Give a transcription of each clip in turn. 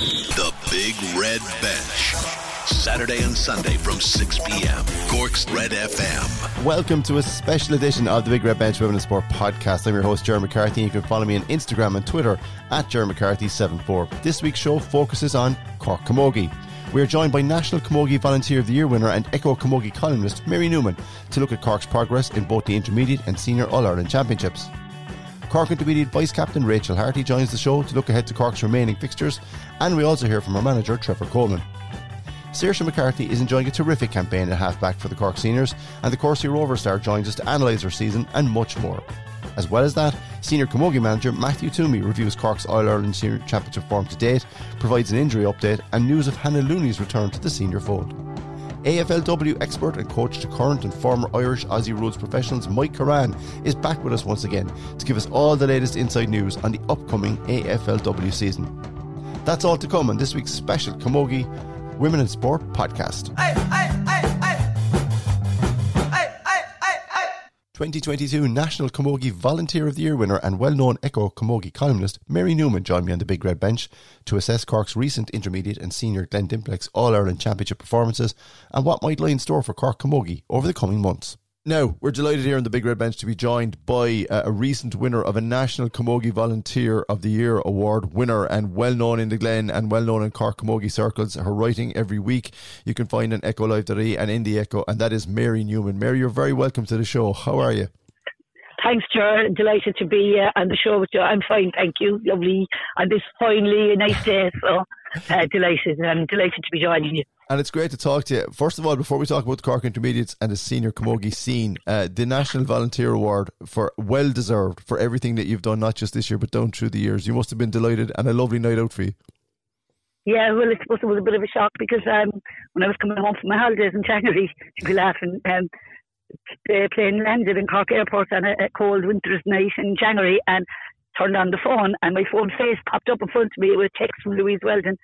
The Big Red Bench. Saturday and Sunday from 6 p.m. Cork's Red FM. Welcome to a special edition of the Big Red Bench Women in Sport podcast. I'm your host, Jerry McCarthy. And you can follow me on Instagram and Twitter at Jerry McCarthy74. This week's show focuses on Cork Camogie. We are joined by National Camogie Volunteer of the Year winner and Echo Camogie columnist Mary Newman to look at Cork's progress in both the intermediate and senior All Ireland Championships. Cork Intermediate Vice Captain Rachel Harty joins the show to look ahead to Cork's remaining fixtures, and we also hear from our manager Trevor Coleman. Saoirse McCarthy is enjoying a terrific campaign at halfback for the Cork Seniors, and the Courcey Rover star joins us to analyse her season and much more. As well as that, senior Camogie manager Matthew Twomey reviews Cork's All Ireland Senior Championship form to date, provides an injury update, and news of Hannah Looney's return to the senior fold. AFLW expert and coach to current and former Irish Aussie rules professionals Mike Currane is back with us once again to give us all the latest inside news on the upcoming AFLW season. That's all to come on this week's special Camogie Women in Sport podcast. Aye, aye, 2022 National Camogie Volunteer of the Year winner and well-known Echo Camogie columnist Mary Newman joined me on the Big Red Bench to assess Cork's recent intermediate and senior Glen Dimplex All-Ireland Championship performances and what might lie in store for Cork Camogie over the coming months. Now, we're delighted here on the Big Red Bench to be joined by uh, a recent winner of a National Camogie Volunteer of the Year award winner and well known in the Glen and well known in Cork Camogie circles. Her writing every week you can find on Echo Live today and in the Echo, and that is Mary Newman. Mary, you're very welcome to the show. How are you? Thanks, Ger. Delighted to be uh, on the show with you. I'm fine, thank you. Lovely. And this finally a nice day, so uh, delighted and delighted to be joining you and it's great to talk to you. First of all, before we talk about the Cork Intermediates and the senior Camogie scene, uh, the National Volunteer Award for well deserved for everything that you've done, not just this year but down through the years. You must have been delighted and a lovely night out for you. Yeah, well, I suppose it was a bit of a shock because um, when I was coming home from my holidays in January, you'd be laughing. Um, the plane landed in Cork Airport on a, a cold winter's night in January and turned on the phone and my phone face popped up in front of me with a text from Louise Weldon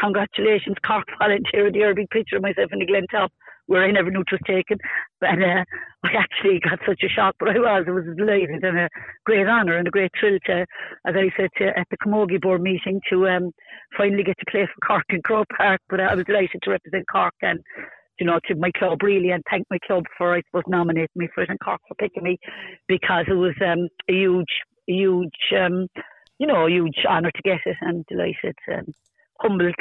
congratulations, Cork volunteer of the year, big picture of myself in the Glen top, where I never knew it was taken. But uh, I actually got such a shock, but I was, I was delighted and a great honour and a great thrill to, as I said, to, at the Camogie board meeting to um, finally get to play for Cork in Croke Park. But I was delighted to represent Cork and you know, to my club really and thank my club for, I suppose, nominating me for it and Cork for picking me because it was um, a huge, huge, um, you know, a huge honour to get it and delighted. Um, humbled.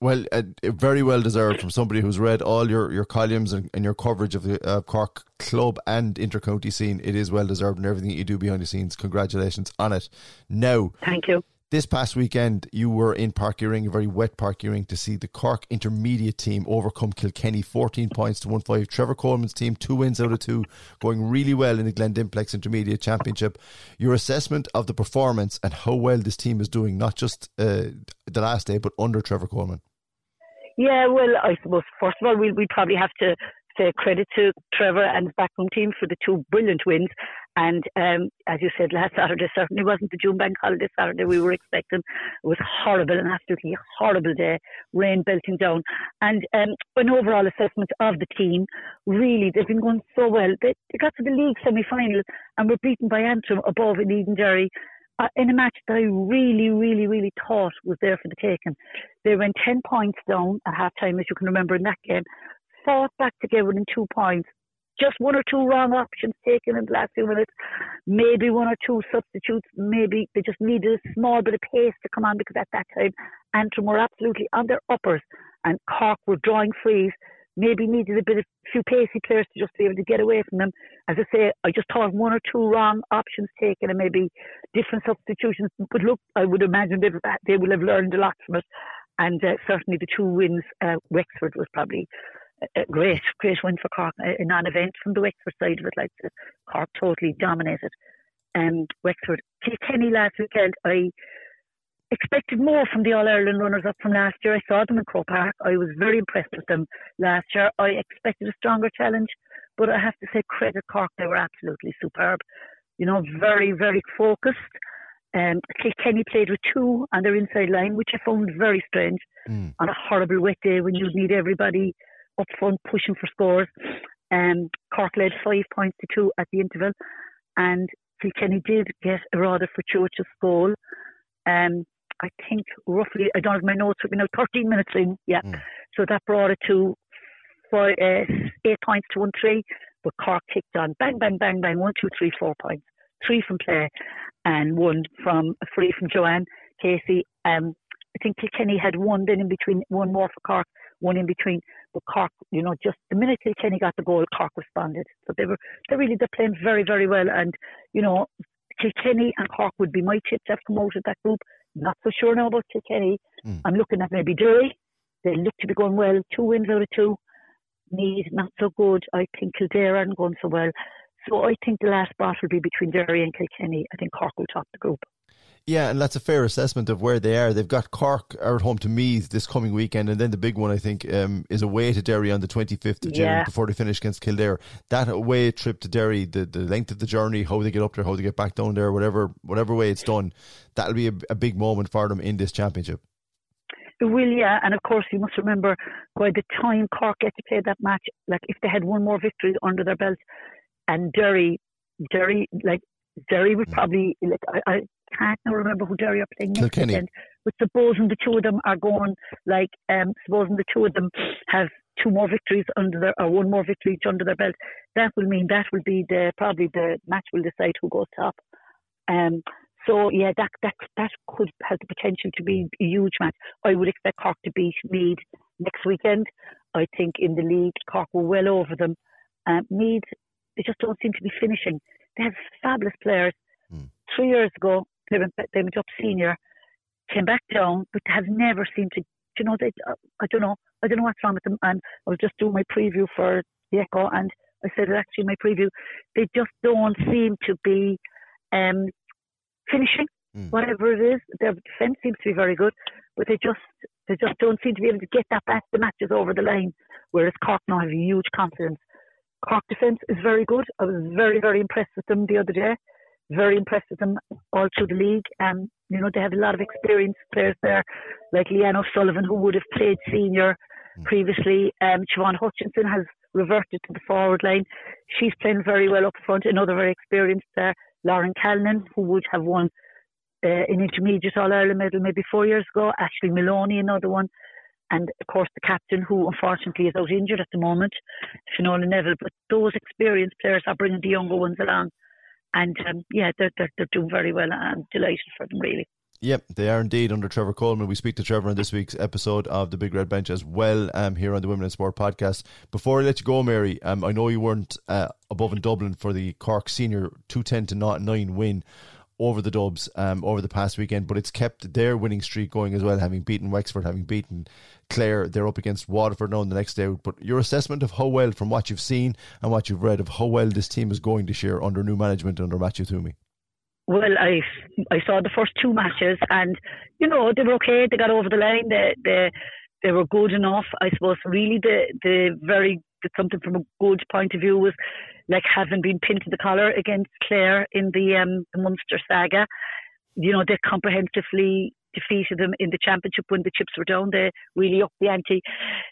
Well, uh, very well deserved from somebody who's read all your, your columns and, and your coverage of the uh, Cork club and intercounty scene. It is well deserved and everything you do behind the scenes. Congratulations on it. Now, thank you this past weekend, you were in Uí Rinn, a very wet Uí Rinn, to see the Cork intermediate team overcome Kilkenny 14 points to 1 5. Trevor Coleman's team, two wins out of two, going really well in the Glen Dimplex Intermediate Championship. Your assessment of the performance and how well this team is doing, not just uh, the last day, but under Trevor Coleman. Yeah, well, I suppose, first of all, we we probably have to say credit to Trevor and his backroom team for the two brilliant wins. And um, as you said, last Saturday certainly wasn't the June Bank holiday Saturday we were expecting. It was horrible, an absolutely horrible day, rain belting down. And um, an overall assessment of the team, really, they've been going so well. They, they got to the league semi final and were beaten by Antrim above in Edenderry. Uh, in a match that I really, really, really thought was there for the taking. They went 10 points down at half time, as you can remember in that game, fought back to get within two points, just one or two wrong options taken in the last few minutes, maybe one or two substitutes, maybe they just needed a small bit of pace to come on because at that time Antrim were absolutely on their uppers and Cork were drawing frees. Maybe needed a bit of few pacey players to just be able to get away from them. As I say, I just thought one or two wrong options taken and maybe different substitutions. But look, I would imagine they they will have learned a lot from it. And uh, certainly the two wins, uh, Wexford was probably a great, great win for Cork, a non-event from the Wexford side of it. Like Cork totally dominated. And Wexford, Kilkenny last weekend, I expected more from the All Ireland runners up from last year. I saw them in Croke Park. I was very impressed with them last year. I expected a stronger challenge, but I have to say credit Cork. They were absolutely superb. You know, very, very focused. Um, Kilkenny played with two on their inside line, which I found very strange mm. on a horrible wet day when you need everybody up front pushing for scores. Um, Cork led five points to two at the interval, and Kilkenny did get a rather fortuitous goal. Um, I think roughly, I don't have my notes with me now, 13 minutes in, yeah. Mm. So that brought it to five, uh, eight points to one three. But Cork kicked on, bang, bang, bang, bang, one, two, three, four points, three from play, and one from a free from Joanne Casey. Um, I think Kilkenny had one then in between, one more for Cork, one in between. But Cork, you know, just the minute Kilkenny got the goal, Cork responded. So they were, they really, they're playing very, very well. And, you know, Kilkenny and Cork would be my tips have come out of that group. Not so sure now about Kilkenny. Mm. I'm looking at maybe Derry. They look to be going well. Two wins out of two. Meath, not so good. I think Kildare aren't going so well. So I think the last spot will be between Derry and Kilkenny. I think Cork will top the group. Yeah, and that's a fair assessment of where they are. They've got Cork at home to Meath this coming weekend, and then the big one, I think, um, is away to Derry on the 25th of June yeah. before they finish against Kildare. That away trip to Derry, the, the length of the journey, how they get up there, how they get back down there, whatever whatever way it's done, that'll be a, a big moment for them in this championship. It will, yeah. And of course, you must remember by the time Cork get to play that match, like if they had one more victory under their belt, and Derry, Derry, like Derry would mm. probably like I, I can't now remember who Derry are playing next Kilkenny. weekend. But supposing the two of them are going like um supposing the two of them have two more victories under their or one more victory each under their belt, that will mean that will be the probably the match will decide who goes top. Um so yeah, that that that could have the potential to be a huge match. I would expect Cork to beat Meath next weekend. I think in the league, Cork were well over them. Um, Meath, they just don't seem to be finishing. They have fabulous players. Mm. Three years ago, they went, they went up senior, came back down, but have never seemed to. You know, they. Uh, I don't know. I don't know what's wrong with them. And I was just doing my preview for the Echo, and I said it actually in my preview. They just don't seem to be um, finishing, mm. whatever it is. Their defence seems to be very good, but they just they just don't seem to be able to get that back the matches over the line. Whereas Cork now have a huge confidence. Cork defence is very good. I was very very impressed with them the other day. Very impressed with them all through the league. And um, you know they have a lot of experienced players there, like Leanne O'Sullivan, who would have played senior mm. previously. Um, Siobhan Hutchinson has reverted to the forward line. She's playing very well up front. Another very experienced there. Lauren Callinan, who would have won uh, an intermediate All Ireland medal maybe four years ago, Ashley Maloney, another one, and of course the captain, who unfortunately is out injured at the moment, Finola Neville. But those experienced players are bringing the younger ones along, and um, yeah, they're, they're, they're doing very well. I'm delighted for them, really. Yep, they are indeed under Trevor Coleman. We speak to Trevor on this week's episode of the Big Red Bench as well um, here on the Women in Sport podcast. Before I let you go, Mary, um, I know you weren't uh, above in Dublin for the Cork Senior 210 to 9 win over the Dubs um, over the past weekend, but it's kept their winning streak going as well, having beaten Wexford, having beaten Clare. They're up against Waterford now in the next day. But your assessment of how well, from what you've seen and what you've read, of how well this team is going this year under new management under Matthew Twomey? Well, I I saw the first two matches, and you know they were okay. They got over the line. They they they were good enough. I suppose really the the very the, something from a good point of view was like having been pinned to the collar against Clare in the um the Munster saga. You know they comprehensively defeated them in the championship when the chips were down. They really upped the ante.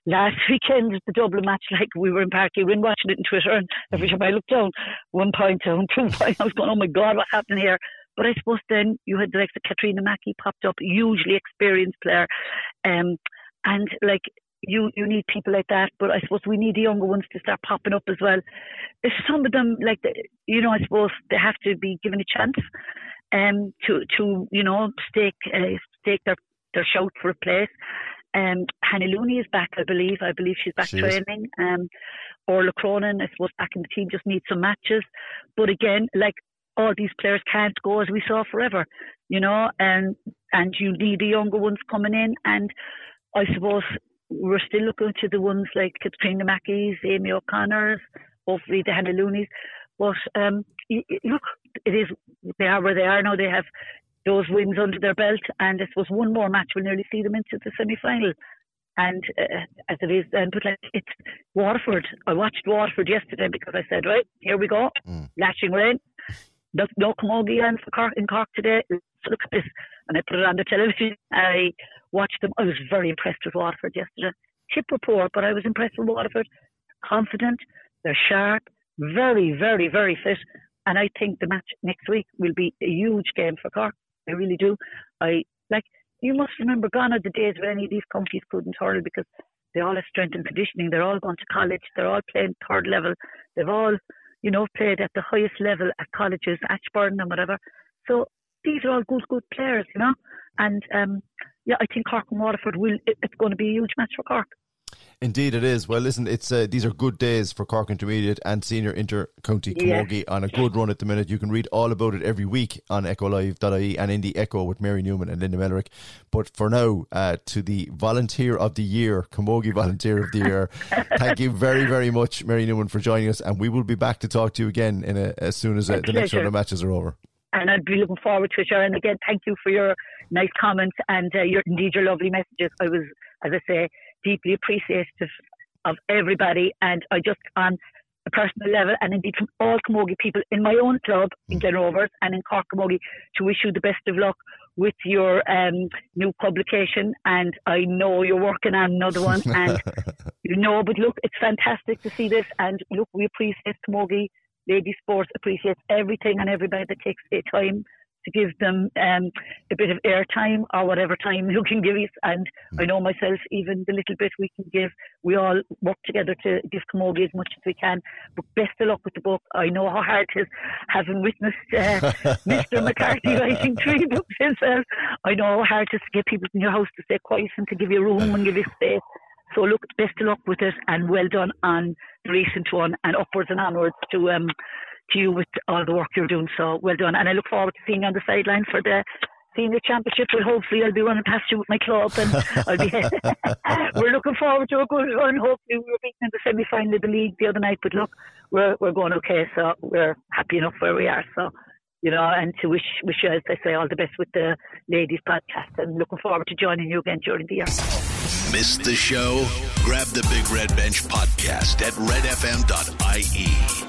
Last weekend, the Dublin match, like we were in Páirc Uí Rinn watching it on Twitter, and every time I looked down, one point down, two point, I was going, oh my God, what's happening here? But I suppose then you had the likes of Katrina Mackey popped up, hugely experienced player. Um, and like you you need people like that, but I suppose we need the younger ones to start popping up as well. If some of them like you know, I suppose they have to be given a chance um, to to you know stake uh, stake their their shout for a place. Um, Hannah Looney is back, I believe. I believe she's back she training. Um, Orla Cronin, I suppose, back in the team just needs some matches. But again, like all these players can't go as we saw forever, you know, and and you need the younger ones coming in. And I suppose we're still looking to the ones like Katrina Mackey's, Amy O'Connor's, hopefully the Hannah Looney's. But um, look, it is they are where they are now. They have those wins under their belt, and I suppose one more match will nearly see them into the semi final. And uh, as it is, then, but like it's Waterford. I watched Waterford yesterday because I said, right, here we go, mm. lashing rain. No camogie in Cork, in Cork today. look at this, and I put it on the television. I watched them. I was very impressed with Waterford yesterday. Chip report, but I was impressed with Waterford. Confident, they're sharp, very, very, very fit. And I think the match next week will be a huge game for Cork. I really do. I like you must remember gone are the days when any of these counties couldn't hurl because they all have strength and conditioning. They're all gone to college. They're all playing third level. They've all, you know, played at the highest level at colleges, Ashbourne and whatever. So these are all good, good players, you know. And um, yeah, I think Cork and Waterford will. It, it's going to be a huge match for Cork. Indeed, it is. Well, listen, it's uh, these are good days for Cork Intermediate and Senior Inter-County Camogie yeah. on a good run at the minute. You can read all about it every week on echolive.ie and in the Echo with Mary Newman and Linda Mellerick. But for now, uh, to the Volunteer of the Year, Camogie Volunteer of the Year, thank you very, very much, Mary Newman, for joining us. And we will be back to talk to you again in a, as soon as uh, the next round of matches are over. And I'd be looking forward to it, Sharon. Again, thank you for your nice comments and uh, your indeed your lovely messages. I was, as I say, deeply appreciative of everybody, and I just on a personal level, and indeed from all Camogie people in my own club in Glen Rovers and in Cork Camogie, to wish you the best of luck with your um, new publication. And I know you're working on another one, and you know, but look, it's fantastic to see this, and look, we appreciate Camogie. Lady Sports appreciates everything and everybody that takes their time to give them um, a bit of airtime or whatever time you can give us. And mm. I know myself, even the little bit we can give, we all work together to give Camogie as much as we can. But best of luck with the book. I know how hard it is having witnessed uh, Mr. McCarthy writing three books himself. I know how hard it is to get people in your house to stay quiet and to give you room and give you space. So look, best of luck with it and well done on the recent one and upwards and onwards to um, to you with all the work you're doing. So well done. And I look forward to seeing you on the sideline for the senior championship. Well, hopefully I'll be running past you with my club, and I'll be. we're looking forward to a good run. Hopefully we were beaten in the semi final of the league the other night, but look, we're we're going okay, so we're happy enough where we are. So. You know, and to wish wish you, as I say, all the best with the ladies podcast, and looking forward to joining you again during the year. Missed the show? Grab the Big Red Bench podcast at redfm.ie.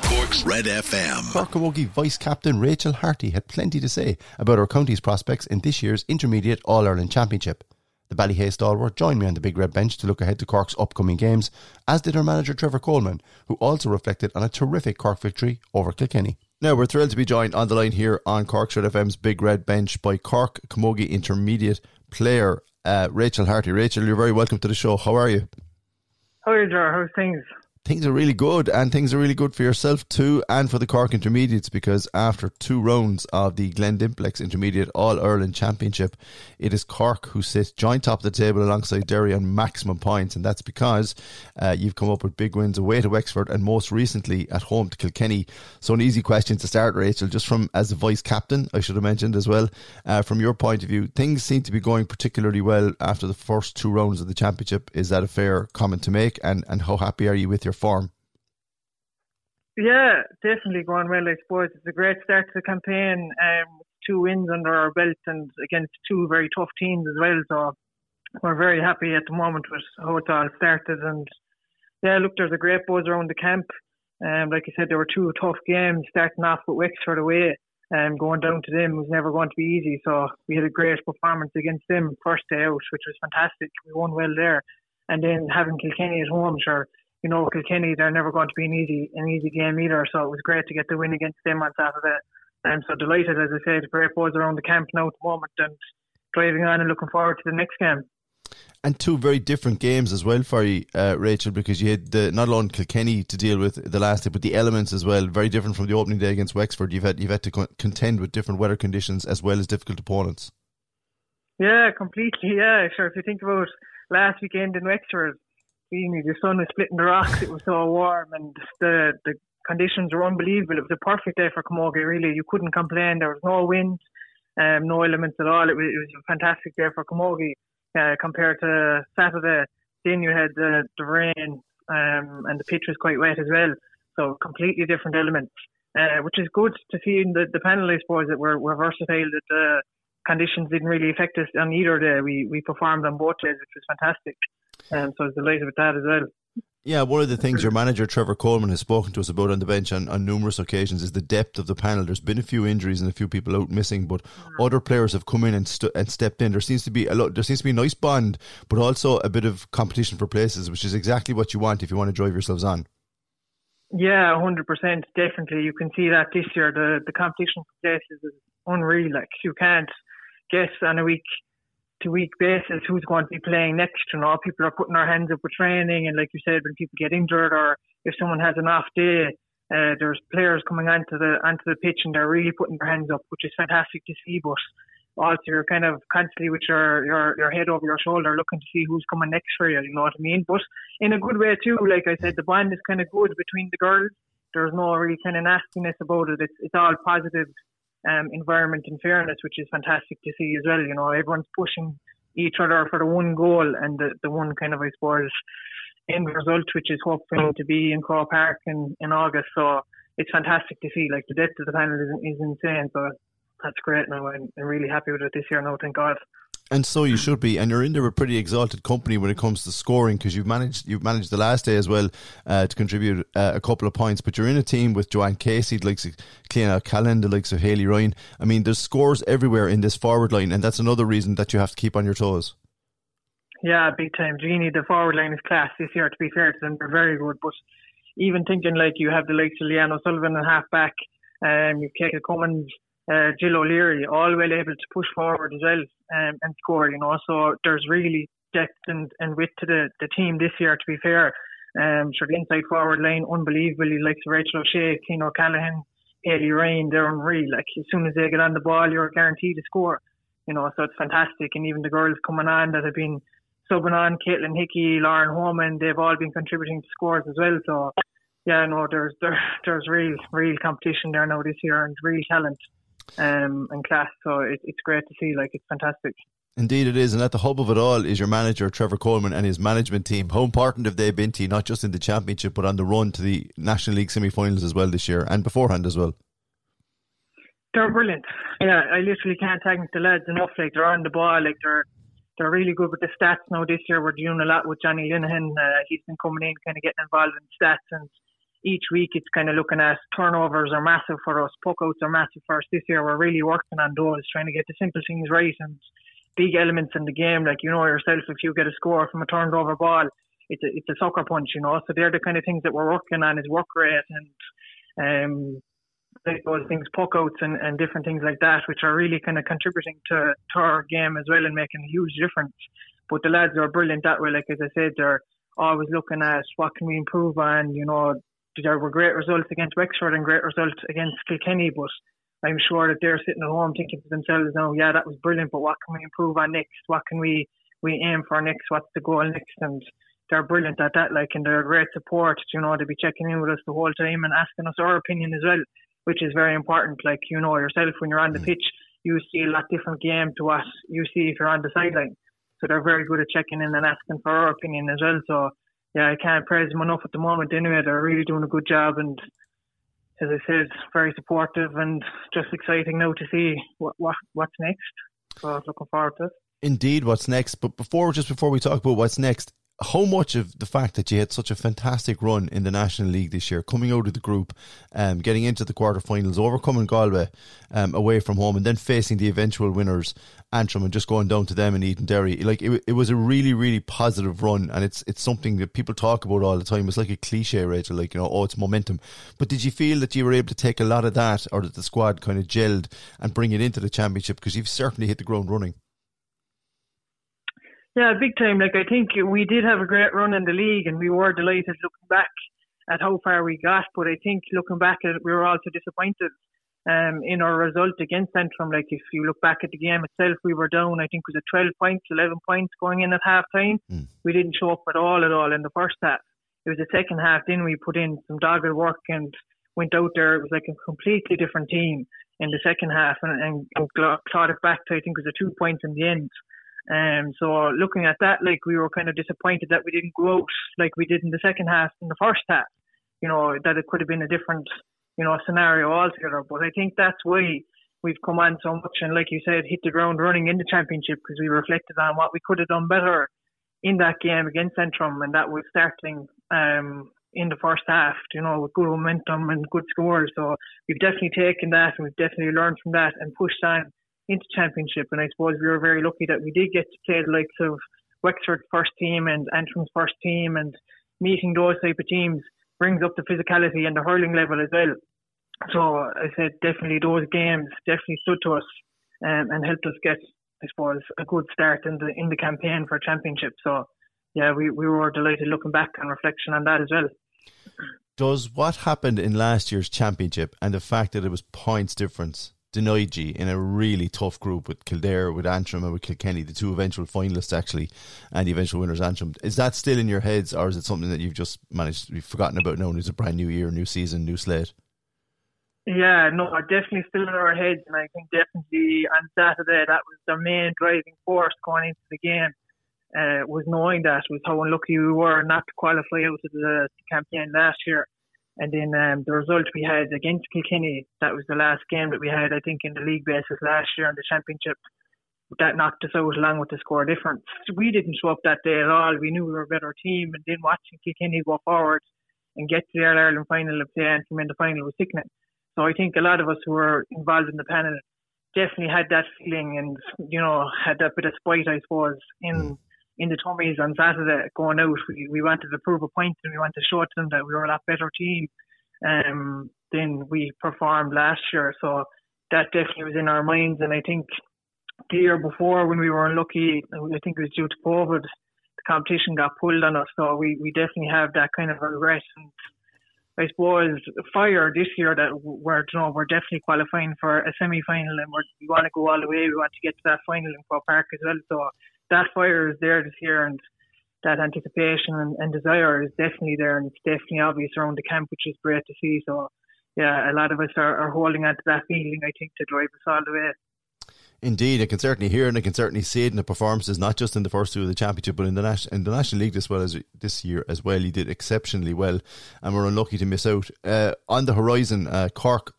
Cork's Red FM. Cork Camogie Vice Captain Rachel Harty had plenty to say about our county's prospects in this year's Intermediate All Ireland Championship. The Ballyhay stalwart joined me on the Big Red Bench to look ahead to Cork's upcoming games, as did her manager Trevor Coleman, who also reflected on a terrific Cork victory over Kilkenny. Now, we're thrilled to be joined on the line here on Cork's Red FM's Big Red Bench by Cork Camogie Intermediate player uh, Rachel Harty. Rachel, you're very welcome to the show. How are you? How are you, Ger? How's things? Things are really good, and things are really good for yourself too, and for the Cork Intermediates because after two rounds of the Glen Dimplex Intermediate All Ireland Championship, it is Cork who sits joint top of the table alongside Derry on maximum points, and that's because uh, you've come up with big wins away to Wexford and most recently at home to Kilkenny. So an easy question to start, Rachel, just from as a vice captain, I should have mentioned as well. Uh, from your point of view, things seem to be going particularly well after the first two rounds of the championship. Is that a fair comment to make? And and how happy are you with your form? Yeah, definitely going well. I suppose it's a great start to the campaign. Um, two wins under our belt and against two very tough teams as well. So we're very happy at the moment with how it all started. And yeah, look, there's a great buzz around the camp. Um, like I said, there were two tough games starting off with Wexford away. And um, going down to them was never going to be easy. So we had a great performance against them first day out, which was fantastic. We won well there. And then having Kilkenny at home, sure, you know, Kilkenny, they're never going to be an easy an easy game either. So it was great to get the win against them on Saturday. I'm so delighted, as I said, the great buzz around the camp now at the moment and driving on and looking forward to the next game. And two very different games as well for you, uh, Rachel, because you had the, not only Kilkenny to deal with the last day, but the elements as well. Very different from the opening day against Wexford. You've had you've had to contend with different weather conditions as well as difficult opponents. Yeah, completely. Yeah, sure. If you think about last weekend in Wexford, the sun was splitting the rocks. It was so warm, and the the conditions were unbelievable. It was a perfect day for Camogie. Really, you couldn't complain. There was no wind, um, no elements at all. It was, it was a fantastic day for Camogie uh, compared to Saturday. Then you had the, the rain, um, and the pitch was quite wet as well. So completely different elements, uh, which is good to see in the, the panel. I suppose that we're, we're versatile. That the conditions didn't really affect us on either day. We we performed on both days, which was fantastic. Um, so I was delighted with that as well. Yeah, one of the things your manager Trevor Coleman has spoken to us about on the bench on, on numerous occasions is the depth of the panel. There's been a few injuries and a few people out missing, but other players have come in and, stu- and stepped in. There seems to be a lot. There seems to be a nice bond, but also a bit of competition for places, which is exactly what you want if you want to drive yourselves on. Yeah, hundred percent, definitely. You can see that this year. The the competition for places is unreal. Like you can't guess on a week to week basis who's going to be playing next. You know, people are putting their hands up with training, and like you said, when people get injured or if someone has an off day, uh, there's players coming onto the onto the pitch and they're really putting their hands up, which is fantastic to see. But also, you're kind of constantly with your your your head over your shoulder, looking to see who's coming next for you. You know what I mean? But in a good way too. Like I said, the bond is kind of good between the girls. There's no really kind of nastiness about it. It's it's all positive um, environment and fairness, which is fantastic to see as well. You know, everyone's pushing each other for the one goal and the, the one kind of, I suppose, end result, which is hoping to be in Croke Park in, in August. So it's fantastic to see. Like the depth of the panel is, is insane. So that's great. Now I'm, I'm really happy with it this year. Now, thank God. And so you should be, and you're in there with pretty exalted company when it comes to scoring because you've managed you've managed the last day as well uh, to contribute uh, a couple of points. But you're in a team with Joanne Casey, the likes of Cleana Callan, the likes of Haley Ryan. I mean, there's scores everywhere in this forward line, and that's another reason that you have to keep on your toes. Yeah, big time. Jeannie, the forward line is class this year. To be fair to them, they're very good. But even thinking like you have the likes of Leanne O'Sullivan and half back, um, you've Keiko Cummins uh, Jill O'Leary, all well able to push forward as well um, and score. You know, so there's really depth and, and width to the, the team this year. To be fair, um, sure the inside forward line unbelievably like Rachel O'Shea, Keane O'Callaghan, Haley Ryan, they're unreal. Like as soon as they get on the ball, you're guaranteed to score. You know, so it's fantastic. And even the girls coming on that have been subbing on, Caitlin Hickey, Lauren Holman, they've all been contributing to scores as well. So yeah, no, there's there, there's real real competition there now this year and real talent um, and class. So it, it's great to see. Like it's fantastic. Indeed, it is. And at the hub of it all is your manager, Trevor Coleman, and his management team. How important have they been to you, not just in the championship, but on the run to the National League semi finals as well this year and beforehand as well? They're brilliant. Yeah, I literally can't thank the lads enough. Like, they're on the ball. Like, they're they're really good with the stats now this year. We're doing a lot with Johnny Linehan. Uh, he's been coming in, kind of getting involved in stats and each week it's kind of looking at turnovers are massive for us, puck outs are massive for us. This year we're really working on those, trying to get the simple things right and big elements in the game. Like you know yourself, if you get a score from a turned over ball, it's a it's a sucker punch, you know. So they're the kind of things that we're working on is work rate and um those things, puck outs and, and different things like that, which are really kind of contributing to, to our game as well and making a huge difference. But the lads are brilliant that way. Like as I said, they're always looking at what can we improve on. You know, there were great results against Wexford and great results against Kilkenny, but I'm sure that they're sitting at home thinking to themselves, "No, yeah, that was brilliant, but what can we improve on next? What can we we aim for next? What's the goal next?" And they're brilliant at that, like, and they're great support. You know, they'll be checking in with us the whole time and asking us our opinion as well, which is very important. Like, you know yourself when you're on the mm. pitch, you see a lot different game to what you see if you're on the sideline. So they're very good at checking in and asking for our opinion as well. So yeah, I can't praise them enough at the moment. Anyway, they're really doing a good job, and as I said, very supportive and just exciting now to see what, what what's next. So looking forward to it. Indeed, what's next? But before, just before we talk about what's next, how much of the fact that you had such a fantastic run in the National League this year, coming out of the group, um, getting into the quarterfinals, overcoming Galway um, away from home, and then facing the eventual winners, Antrim, and just going down to them in Edenderry, like it, it was a really, really positive run, and it's it's something that people talk about all the time. It's like a cliche, Rachel, like you know, oh, it's momentum. But did you feel that you were able to take a lot of that, or that the squad kind of gelled and bring it into the championship because you've certainly hit the ground running? Yeah, big time. Like I think we did have a great run in the league, and we were delighted looking back at how far we got. But I think looking back at it, we were also disappointed um, in our result against Antrim. Like if you look back at the game itself, we were down. I think it was a 12 points, 11 points going in at half time. Mm. We didn't show up at all at all in the first half. It was the second half. Then we put in some dogged work and went out there. It was like a completely different team in the second half, and, and, and clawed it back to I think it was a two points in the end. Um, so looking at that, like we were kind of disappointed that we didn't go out like we did in the second half in the first half. You know that it could have been a different, you know, scenario altogether. But I think that's why we've come on so much and, like you said, hit the ground running in the championship because we reflected on what we could have done better in that game against Antrim, and that was starting um, in the first half. You know, with good momentum and good scores. So we've definitely taken that and we've definitely learned from that and pushed on into championship. And I suppose we were very lucky that we did get to play the likes of Wexford first team and Antrim's first team, and meeting those type of teams brings up the physicality and the hurling level as well. So I said definitely those games definitely stood to us um, and helped us get I suppose, a good start in the in the campaign for championship. So, yeah, we, we were delighted looking back and reflection on that as well. Does what happened in last year's championship and the fact that it was points difference you in a really tough group with Kildare, with Antrim, and with Kilkenny, the two eventual finalists actually, and the eventual winners Antrim. Is that still in your heads, or is it something that you've just managed to be forgotten about now? It's a brand new year, new season, new slate. Yeah, no, definitely still in our heads, and I think definitely on Saturday that was the main driving force going into the game. Uh, was knowing that was how unlucky we were not to qualify out of the campaign last year. And then um, the result we had against Kilkenny, that was the last game that we had, I think, in the league basis last year in the championship. That knocked us out along with the score difference. We didn't show up that day at all. We knew we were a better team, and then watching Kilkenny go forward and get to the All Ireland final and play Antrim in the final was sickening. So I think a lot of us who were involved in the panel definitely had that feeling and, you know, had that bit of spite, I suppose, in mm. In the tummies on Saturday going out. We, we wanted to prove a point and we wanted to show them that we were a lot better team um, than we performed last year. So that definitely was in our minds. And I think the year before when we were unlucky, I think it was due to COVID, the competition got pulled on us. So we, we definitely have that kind of regret. And I suppose fire this year that we're you know we're definitely qualifying for a semi final and we want to go all the way. We want to get to that final in Croke Park as well. So that fire is there this year and that anticipation and, and desire is definitely there and it's definitely obvious around the camp, which is great to see. So yeah, a lot of us are, are holding on to that feeling. I think to drive us all the way. Indeed, I can certainly hear and I can certainly see it in the performances, not just in the first two of the championship, but in the National in the National League as well as this year as well. He did exceptionally well, and we're unlucky to miss out. Uh, on the horizon, uh, Cork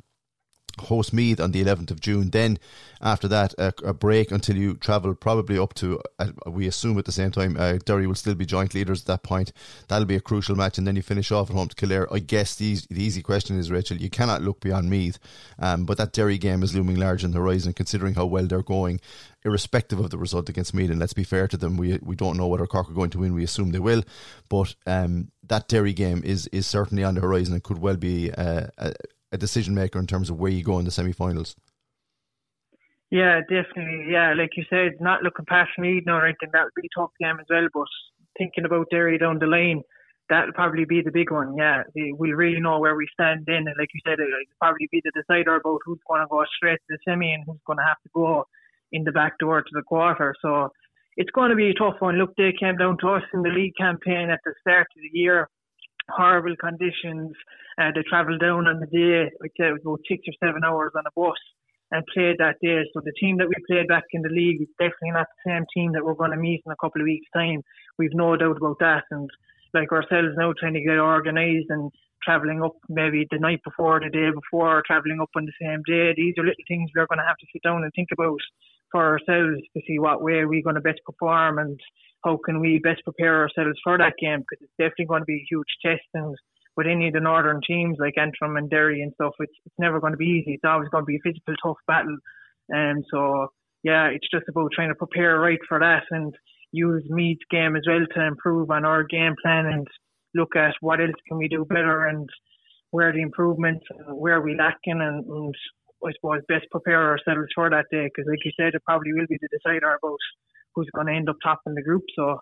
host Meath on the 11th of June. Then, after that, a, a break until you travel probably up to, uh, we assume at the same time, uh, Derry will still be joint leaders at that point. That'll be a crucial match, and then you finish off at home to Kildare. I guess the, the easy question is, Rachel, you cannot look beyond Meath, um, but that Derry game is looming large on the horizon, considering how well they're going, irrespective of the result against Meath. And let's be fair to them, we we don't know whether Cork are going to win. We assume they will, but um, that Derry game is is certainly on the horizon and could well be uh, a, a decision maker in terms of where you go in the semi-finals. Yeah, definitely. Yeah, like you said, not looking past Meath or anything, that would be tough game as well. But thinking about Derry down the lane, that'll probably be the big one. Yeah, we'll really know where we stand then. And like you said, it'll probably be the decider about who's going to go straight to the semi and who's going to have to go in the back door to the quarter. So it's going to be a tough one. Look, they came down to us in the league campaign at the start of the year horrible conditions. Uh, they travelled down on the day, like it was about six or seven hours on a bus and played that day. So the team that we played back in the league is definitely not the same team that we're going to meet in a couple of weeks' time. We've no doubt about that. And like ourselves now trying to get organised and travelling up maybe the night before, the day before, travelling up on the same day. These are little things we're going to have to sit down and think about for ourselves to see what way we're going to best perform and how can we best prepare ourselves for that game? Because it's definitely going to be a huge test and with any of the northern teams like Antrim and Derry and stuff, it's it's never going to be easy. It's always going to be a physical, tough battle, and so yeah, it's just about trying to prepare right for that and use Meath's game as well to improve on our game plan and look at what else can we do better and where the improvements, where we lacking, and, and I suppose best prepare ourselves for that day. Because, like you said, it probably will be the decider about who's going to end up top in the group. So,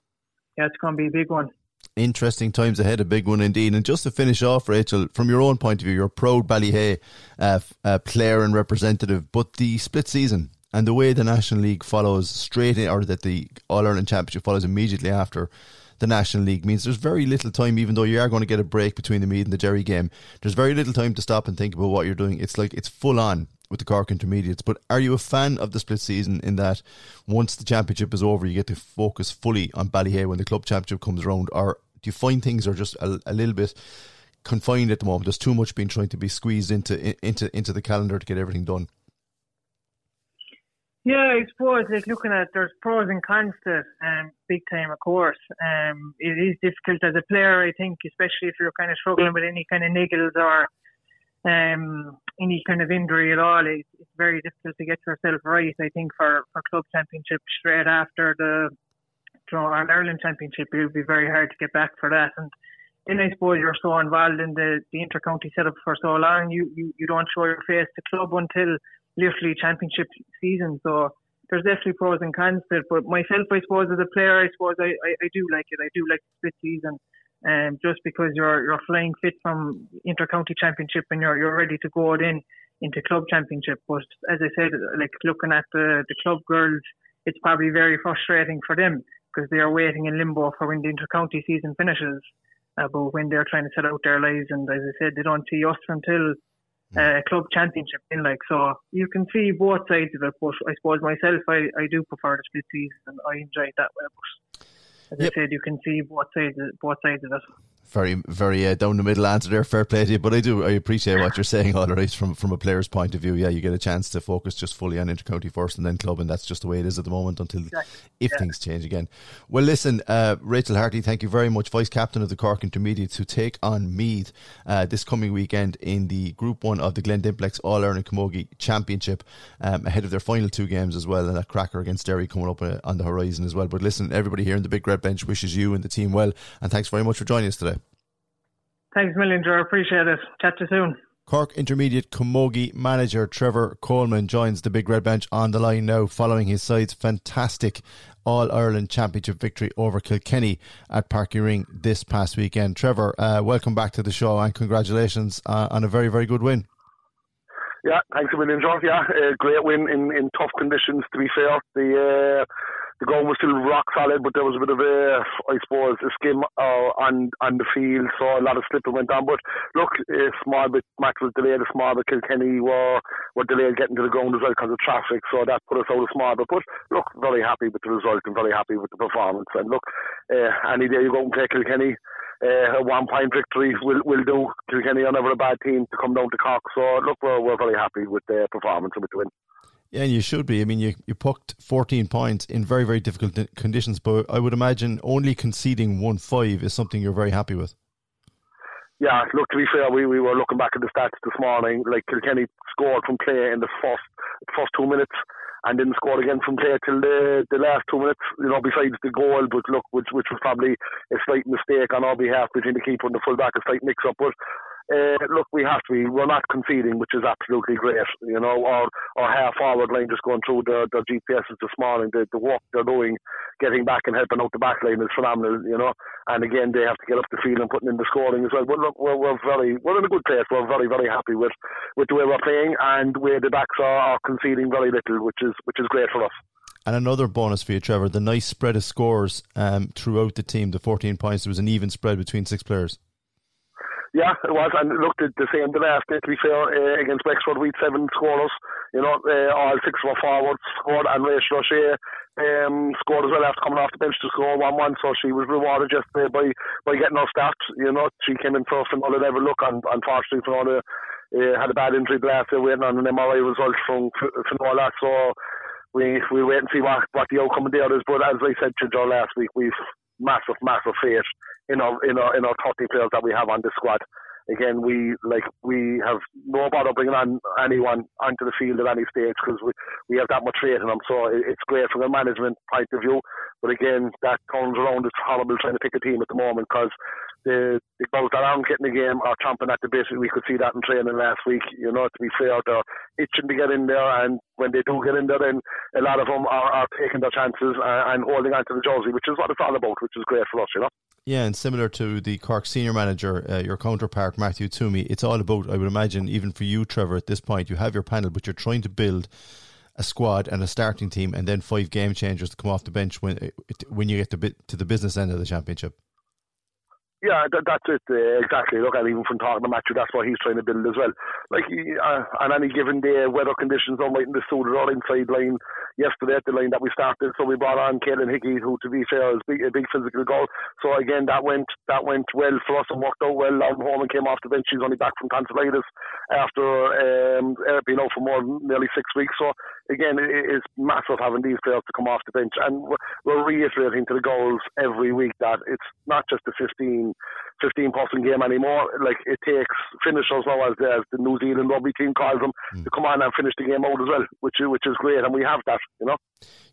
yeah, it's going to be a big one. Interesting times ahead, a big one indeed. And just to finish off, Rachel, from your own point of view, you're a proud Ballyhay uh, uh, player and representative, but the split season and the way the National League follows straight in, or that the All Ireland Championship follows immediately after the National League means there's very little time, even though you are going to get a break between the Meath and the Derry game. There's very little time to stop and think about what you're doing. It's like it's full on with the Cork Intermediates. But are you a fan of the split season in that once the championship is over, you get to focus fully on Ballyhay when the club championship comes around, or do you find things are just a, a little bit confined at the moment? There's too much being trying to be squeezed into into into the calendar to get everything done. Yeah, I suppose like looking at there's pros and cons to it, um, big time, of course. Um, it is difficult as a player, I think, especially if you're kind of struggling with any kind of niggles or um, any kind of injury at all, it's, it's very difficult to get yourself right. I think for, for club championship straight after the you know, our Ireland championship, it would be very hard to get back for that. And then I suppose you're so involved in the, the inter-county setup for so long, you, you, you don't show your face to club until literally championship season. So there's definitely pros and cons to it. But myself, I suppose, as a player, I suppose I, I, I do like it. I do like the split season. Um, just because you're you're flying fit from intercounty championship and you're you're ready to go in into club championship. But as I said, like looking at the the club girls, it's probably very frustrating for them because they are waiting in limbo for when the intercounty season finishes. Uh, but when they're trying to set out their lives, and as I said, they don't see us until hmm. uh, club championship in like so you can see both sides of it but I suppose myself I, I do prefer the split season and I enjoy it that way but as yep. I said you can see both sides both sides of it very, very uh, down the middle answer there. Fair play to you, but I do I appreciate what you're saying. All right, from from a player's point of view, yeah, you get a chance to focus just fully on intercounty first and then club, and that's just the way it is at the moment until exactly. if yeah. things change again. Well, listen, uh, Rachel Harty, thank you very much, vice captain of the Cork Intermediate, to take on Meath uh, this coming weekend in the Group One of the Glen Dimplex All Ireland Camogie Championship, um, ahead of their final two games as well, and a cracker against Derry coming up uh, on the horizon as well. But listen, everybody here in the Big Red Bench wishes you and the team well, and thanks very much for joining us today. Thanks a million, Joe. Appreciate it. Chat to you soon. Cork Intermediate Camogie manager Trevor Coleman joins the Big Red Bench on the line now following his side's fantastic All Ireland Championship victory over Kilkenny at Páirc Uí Rinn this past weekend. Trevor, uh, welcome back to the show and congratulations uh, on a very, very good win. Yeah, thanks a million, John. Yeah, a great win in, in tough conditions, to be fair. The uh, the ground was still rock solid, but there was a bit of a, I suppose, a skim uh, on on the field, so a lot of slipping went on. But look, a small bit match was delayed, a small bit Kilkenny were were delayed getting to the ground as well because of traffic, so that put us out a small bit. But look, very happy with the result and very happy with the performance. And look, uh, any day you go and play Kilkenny. Uh, a one point victory will will do. Kilkenny are never a bad team to come down to Cork. So look, we're, we're very happy with their performance and with the win. Yeah, and you should be. I mean, you, you pucked 14 points in very, very difficult conditions, but I would imagine only conceding 1 5 is something you're very happy with. Yeah, look, to be fair, we, we were looking back at the stats this morning. Like, Kilkenny scored from play in the first first two minutes and didn't score again from play till the the last two minutes, you know, besides the goal, but look, which which was probably a slight mistake on our behalf between the keeper and the fullback, a slight mix up. But uh, look, we have to be. We're not conceding, which is absolutely great. You know, our our half forward line just going through the the GPSs this morning. The the work they're doing, getting back and helping out the back line is phenomenal. You know, and again they have to get up the field and putting in the scoring as well. But look, we're, we're very we're in a good place. We're very very happy with with the way we're playing and where the backs are, are conceding very little, which is which is great for us. And another bonus for you, Trevor, the nice spread of scores um, throughout the team, the 14 points. There was an even spread between six players. Yeah, it was, and looked the same the last day. To be fair, uh, against Wexford, we had seven scorers. You know, uh, all six of our forwards scored, and Rachel O'Shea um, scored as well after coming off the bench to score one-one. So she was rewarded just uh, by by getting her start. You know, she came in first and all ever look, and unfortunately, Finola uh, had a bad injury the last day, waiting on an MRI result from Finola. So we we wait and see what what the outcome of there is. But as I said to Joe last week, we've massive, massive faith in our in our in our 30 players that we have on the squad. Again, we like we have no bother bringing on anyone onto the field at any stage because we we have that much faith in them. So it's great from a management point of view. But again, that turns around. It's horrible trying to pick a team at the moment because the the aren't getting the game are chomping at the bit. We could see that in training last week. You know, to be fair, they're itching to get in there, and when they do get in there, then a lot of them are, are taking their chances and, and holding on to the jersey, which is what it's all about, which is great for us, you know. Yeah, and similar to the Cork senior manager, uh, your counterpart Matthew Twomey, it's all about. I would imagine, even for you, Trevor, at this point, you have your panel, but you're trying to build a squad and a starting team, and then five game changers to come off the bench when when you get to, to the business end of the championship. Yeah, that, that's it uh, exactly. Look, and even from talking to Matthew, that's what he's trying to build as well. Like uh, on any given day, weather conditions are mightn't have suited our inside line yesterday at the line that we started. So we brought on Kaylin Hickey, who to be fair is big, a big physical goal. So again, that went that went well for us and worked out well. Lauren Holman came off the bench. She's only back from tonsillitis after um, uh, being out for more than nearly six weeks. So again, it, it's massive having these players to come off the bench, and we're reiterating to the goals every week that it's not just the 15 15, person game anymore. Like it takes finishers now, as the, as the New Zealand rugby team calls them, mm. to come on and finish the game out as well, which which is great, and we have that, you know.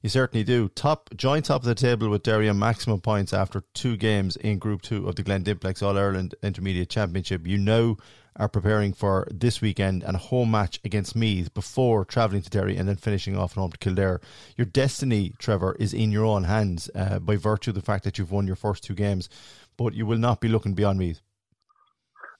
You certainly do. Top joint top of the table with Derry on maximum points after two games in Group Two of the Glendimplex All Ireland Intermediate Championship. You now are preparing for this weekend and a home match against Meath before travelling to Derry and then finishing off at home to Kildare. Your destiny, Trevor, is in your own hands uh, by virtue of the fact that you've won your first two games, but you will not be looking beyond Meath.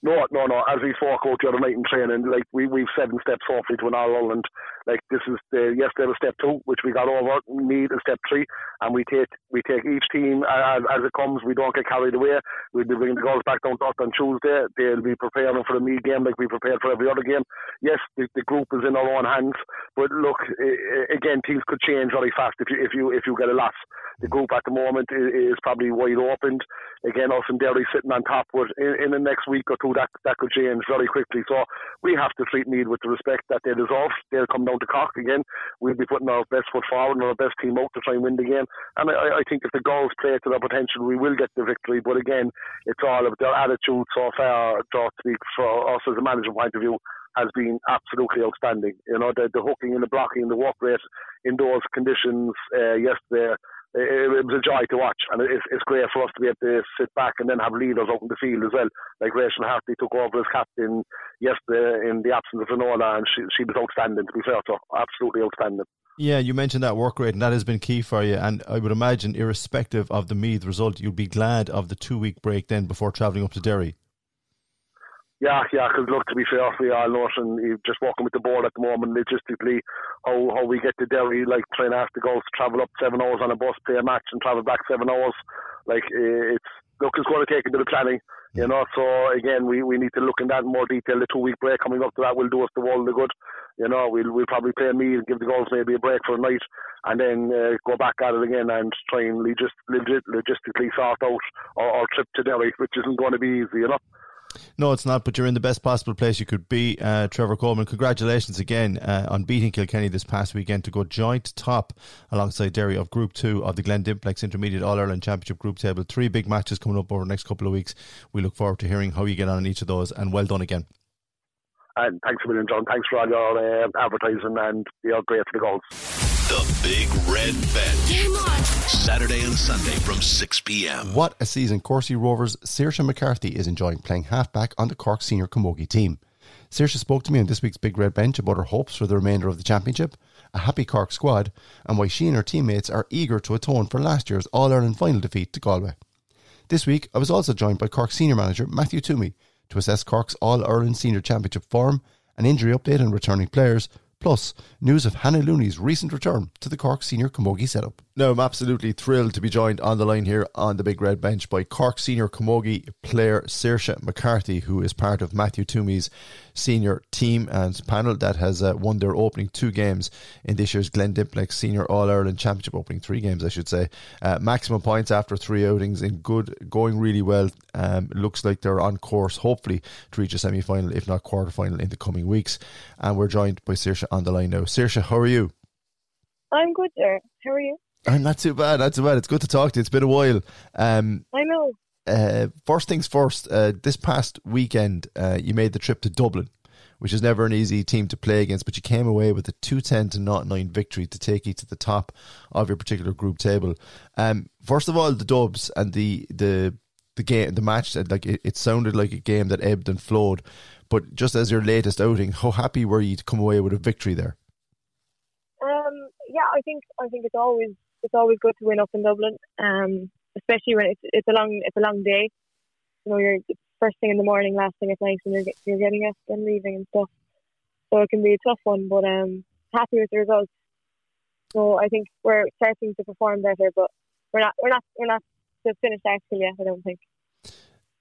No, no, no. As we spoke out the other night in training, like we we've seven steps hopefully to an All Ireland. Like this is the yesterday was step two, which we got over. Need a step three, and we take we take each team as, as it comes. We don't get carried away. We'll be bringing the girls back down to us on Tuesday. They'll be preparing for the Meath game like we prepared for every other game. Yes, the, the group is in our own hands, but look, again, things could change very fast if you if you if you get a loss. The group at the moment is, is probably wide opened. Again, us and Derry sitting on top, but in, in the next week or two that that could change very quickly. So we have to treat Meath with the respect that they deserve. They'll come down to Cork again. We'll be putting our best foot forward and our best team out to try and win the game. And I, I think if the girls play to their potential, we will get the victory. But again, it's all about their attitude so far. To speak for us as a management point of view has been absolutely outstanding. You know, the, the hooking and the blocking, and the work rate in those conditions uh, yesterday it, it, was a joy to watch, and it's, it's great for us to be able to sit back and then have leaders out in the field as well. Like Rachel Harty took over as captain yesterday in the absence of Finola, and she, she was outstanding, to be fair to her. Absolutely outstanding. Yeah, you mentioned that work rate, and that has been key for you. And I would imagine, irrespective of the Meath result, you'll be glad of the two week break then before travelling up to Derry. Yeah, yeah, because look, to be fair, we all know it, and just walking with the board at the moment, logistically, how how we get to Derry, like trying to ask the girls to travel up seven hours on a bus, play a match, and travel back seven hours, like it's look, it's going to take into the planning, you know. So again, we, we need to look in that in more detail. The two week break coming up to that will do us the world of good. You know, we'll we'll probably play a meal, and give the girls maybe a break for a night, and then uh, go back at it again and try and legit- logistically sort out our, our trip to Derry, which isn't going to be easy, you know. No, it's not, but you're in the best possible place you could be, uh, Trevor Coleman. Congratulations again uh, on beating Kilkenny this past weekend to go joint top alongside Derry of Group 2 of the Glen Dimplex Intermediate All Ireland Championship Group table. Three big matches coming up over the next couple of weeks. We look forward to hearing how you get on in each of those, and well done again. And thanks a million, John. Thanks for all your uh, advertising, and you're great for the goals. The Big Red Bench. Game on. Saturday and Sunday from 6 p.m. What a season Courcey Rovers' Saoirse McCarthy is enjoying playing halfback on the Cork Senior Camogie team. Saoirse spoke to me on this week's Big Red Bench about her hopes for the remainder of the championship, a happy Cork squad, and why she and her teammates are eager to atone for last year's All Ireland final defeat to Galway. This week, I was also joined by Cork senior manager Matthew Twomey to assess Cork's All Ireland Senior Championship form, an injury update on returning players, plus news of Hannah Looney's recent return to the Cork senior camogie setup. Now, I'm absolutely thrilled to be joined on the line here on the Big Red Bench by Cork senior camogie player Saoirse McCarthy, who is part of Matthew Twomey's senior team and panel that has uh, won their opening two games in this year's Glen Dimplex Senior All Ireland Championship, opening three games, I should say. Uh, maximum points after three outings in good, going really well. Um, looks like they're on course, hopefully, to reach a semi final, if not quarter final, in the coming weeks. And we're joined by Saoirse on the line now. Saoirse, how are you? I'm good, sir. How are you? I'm not too bad, not too bad. It's good to talk to you. It's been a while. Um, I know. Uh, first things first, uh, this past weekend, uh, you made the trip to Dublin, which is never an easy team to play against, but you came away with a 210 to 9 victory to take you to the top of your particular group table. Um, first of all, the Dubs and the, the, the game, the match, like it, it sounded like a game that ebbed and flowed. But just as your latest outing, how happy were you to come away with a victory there? Um, yeah, I think I think it's always it's always good to win up in Dublin. Um, especially when it's it's a long it's a long day. You know, you're first thing in the morning, last thing at night, and you're you're getting up and leaving and stuff. So it can be a tough one, but um, happy with the results. So I think we're starting to perform better, but we're not we're not we're not to finish actually yet. I don't think.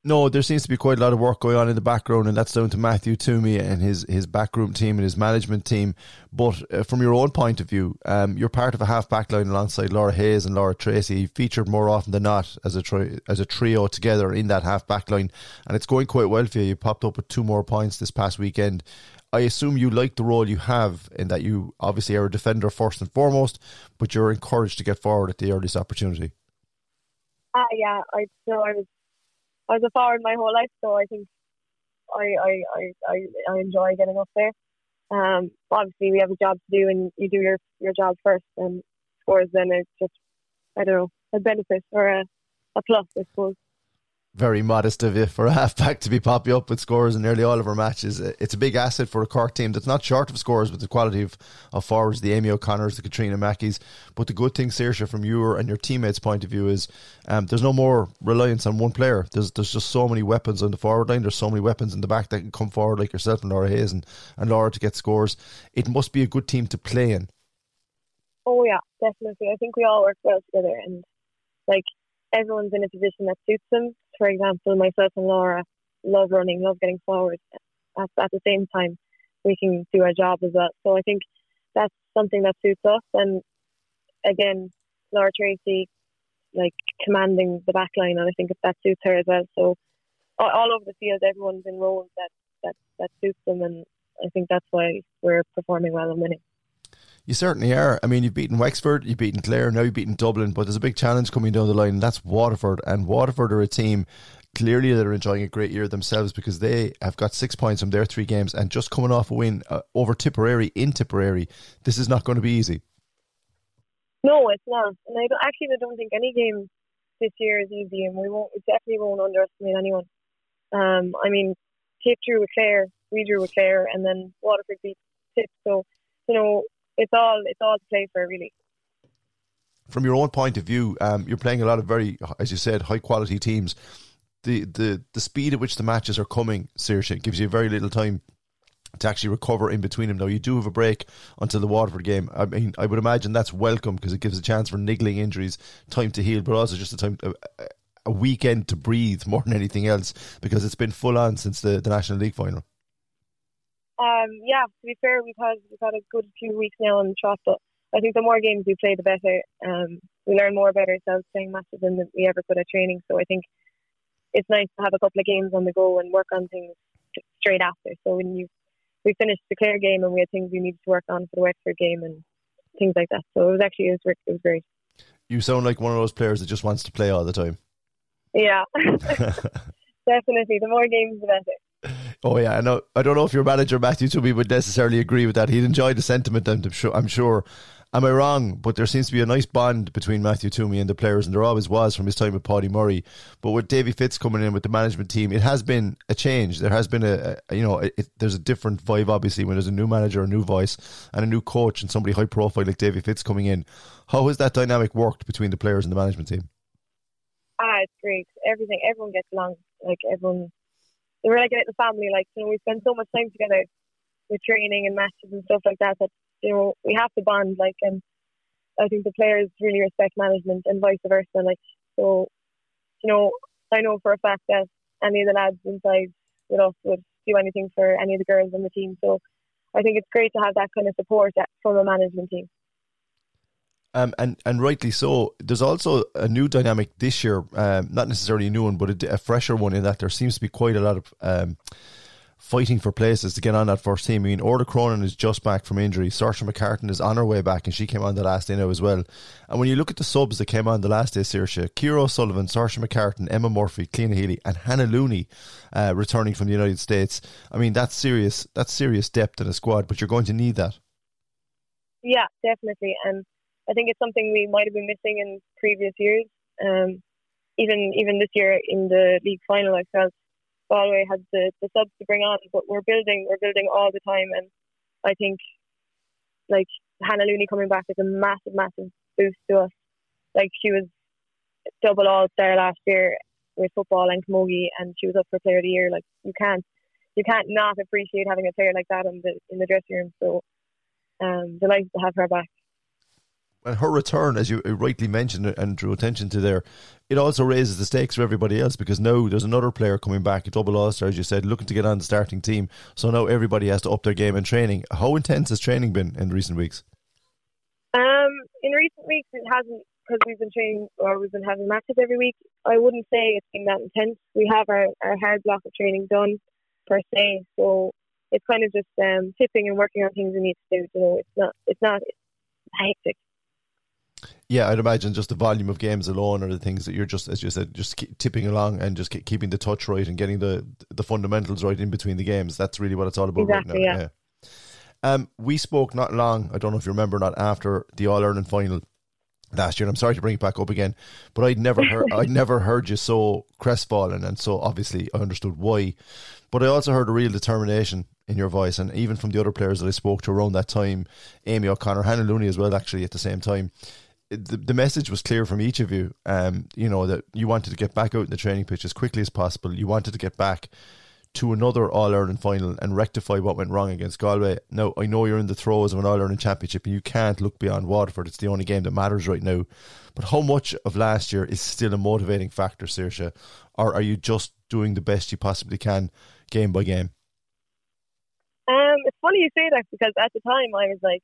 No, there seems to be quite a lot of work going on in the background, and that's down to Matthew Twomey and his, his backroom team and his management team. But uh, from your own point of view, um, you're part of a half back line alongside Laura Hayes and Laura Treacy, featured more often than not as a tri- as a trio together in that half back line, and it's going quite well for you. You popped up with two more points this past weekend. I assume you like the role you have in that you obviously are a defender first and foremost, but you're encouraged to get forward at the earliest opportunity. Uh, yeah, I so I was I was a forward my whole life, so I think I I, I, I enjoy getting up there. Um, obviously, we have a job to do, and you do your your job first. And scores, then it's just I don't know a benefit or a, a plus, I suppose very modest of you for a halfback to be popping up with scores in nearly all of our matches. It's a big asset for a Cork team that's not short of scores with the quality of, of forwards, the Amy O'Connors, the Katrina Mackeys. But the good thing, Saoirse, from your and your teammates' point of view, is um, there's no more reliance on one player. There's there's just so many weapons on the forward line. There's so many weapons in the back that can come forward, like yourself and Laura Hayes and, and Laura to get scores. It must be a good team to play in. Oh yeah, definitely. I think we all work well together, and like everyone's in a position that suits them. For example, myself and Laura love running, love getting forward. At, at the same time, we can do our job as well. So I think that's something that suits us. And again, Laura Treacy, like commanding the back line, and I think that suits her as well. So all, all over the field, everyone's in roles that, that, that suits them. And I think that's why we're performing well and winning. You certainly are. I mean, you've beaten Wexford, you've beaten Clare, now you've beaten Dublin, but there's a big challenge coming down the line, and that's Waterford. And Waterford are a team clearly they're enjoying a great year themselves because they have got six points from their three games and just coming off a win uh, over Tipperary in Tipperary. This is not going to be easy. No, it's not. And I actually I don't think any game this year is easy, and we won't we definitely won't underestimate anyone. Um, I mean, Tip drew with Clare, we drew with Clare, and then Waterford beat Tip. So you know it's all it's all to play for really. From your own point of view, um, you're playing a lot of very, as you said, high quality teams. The the the speed at which the matches are coming, seriously, gives you very little time to actually recover in between them. Now you do have a break until the Waterford game. I mean, I would imagine that's welcome because it gives a chance for niggling injuries, time to heal, but also just a time. A, a weekend to breathe more than anything else because it's been full on since the, the National League final. Um, yeah, to be fair, we've had we've had a good few weeks now on the trot, but I think the more games we play, the better. Um, we learn more about ourselves playing matches than we ever could at training. So I think it's nice to have a couple of games on the go and work on things straight after. So when you we finished the Clare game and we had things we needed to work on for the Wexford game and things like that. So it was actually it was, it was great. You sound like one of those players that just wants to play all the time. Yeah, definitely. The more games, the better. Oh yeah, I know. I don't know if your manager Matthew Twomey would necessarily agree with that. He'd enjoy the sentiment. I'm sure. I'm sure. Am I wrong? But there seems to be a nice bond between Matthew Twomey and the players, and there always was from his time with Paddy Murray. But with Davy Fitz coming in with the management team, it has been a change. There has been a, a you know, it, there's a different vibe obviously when there's a new manager, a new voice, and a new coach, and somebody high profile like Davy Fitz coming in. How has that dynamic worked between the players and the management team? Ah, it's great. Everything, everyone gets along. Like everyone we're like little family. Like you know, we spend so much time together with training and matches and stuff like that. That you know, we have to bond. Like, and I think the players really respect management and vice versa. Like, so you know, I know for a fact that any of the lads inside with us would do anything for any of the girls on the team. So I think it's great to have that kind of support from a management team. Um, and and rightly so. There's also a new dynamic this year, um, not necessarily a new one, but a, a, fresher one in that there seems to be quite a lot of um, fighting for places to get on that first team. I mean, Orla Cronin is just back from injury. Saoirse McCartan is on her way back, and she came on the last day now as well. And when you look at the subs that came on the last day, Saoirse, Kira O'Sullivan, Saoirse McCartan, Emma Murphy, Cliona Healy, and Hannah Looney uh, returning from the United States. I mean, that's serious. That's serious depth in a squad, but you're going to need that. Yeah, definitely, and I think it's something we might have been missing in previous years. Um, even even this year in the league final, I felt Galway had the, the subs to bring on, but we're building we're building all the time, and I think like Hannah Looney coming back is a massive massive boost to us. Like she was double all star last year with football and camogie, and she was up for player of the year. Like you can't you can't not appreciate having a player like that in the in the dressing room. So um, delighted to have her back and her return, as you rightly mentioned and drew attention to there, it also raises the stakes for everybody else because now there's another player coming back, a double All Star, as you said, looking to get on the starting team. So now everybody has to up their game in training. How intense has training been in recent weeks? Um, in recent weeks, it hasn't because we've been training or we've been having matches every week. I wouldn't say it's been that intense. We have our, our hard block of training done per se, so it's kind of just um, tipping and working on things we need to do. You know, it's not it's not hectic. Yeah, I'd imagine just the volume of games alone are the things that you're just, as you said, just tipping along and just keeping the touch right and getting the the fundamentals right in between the games. That's really what it's all about exactly, right now. Yeah. yeah. Um, we spoke not long. I don't know if you remember, not after the All Ireland final last year. And I'm sorry to bring it back up again, but I'd never heard I'd never heard you so crestfallen, and so obviously I understood why. But I also heard a real determination in your voice, and even from the other players that I spoke to around that time, Amy O'Connor, Hannah Looney as well, actually at the same time. The, the message was clear from each of you. Um, you know that you wanted to get back out in the training pitch as quickly as possible. You wanted to get back to another All Ireland final and rectify what went wrong against Galway. Now, I know you're in the throes of an All Ireland championship and you can't look beyond Waterford. It's the only game that matters right now. But how much of last year is still a motivating factor, Saoirse? Or are you just doing the best you possibly can game by game? Um, it's funny you say that because at the time I was like,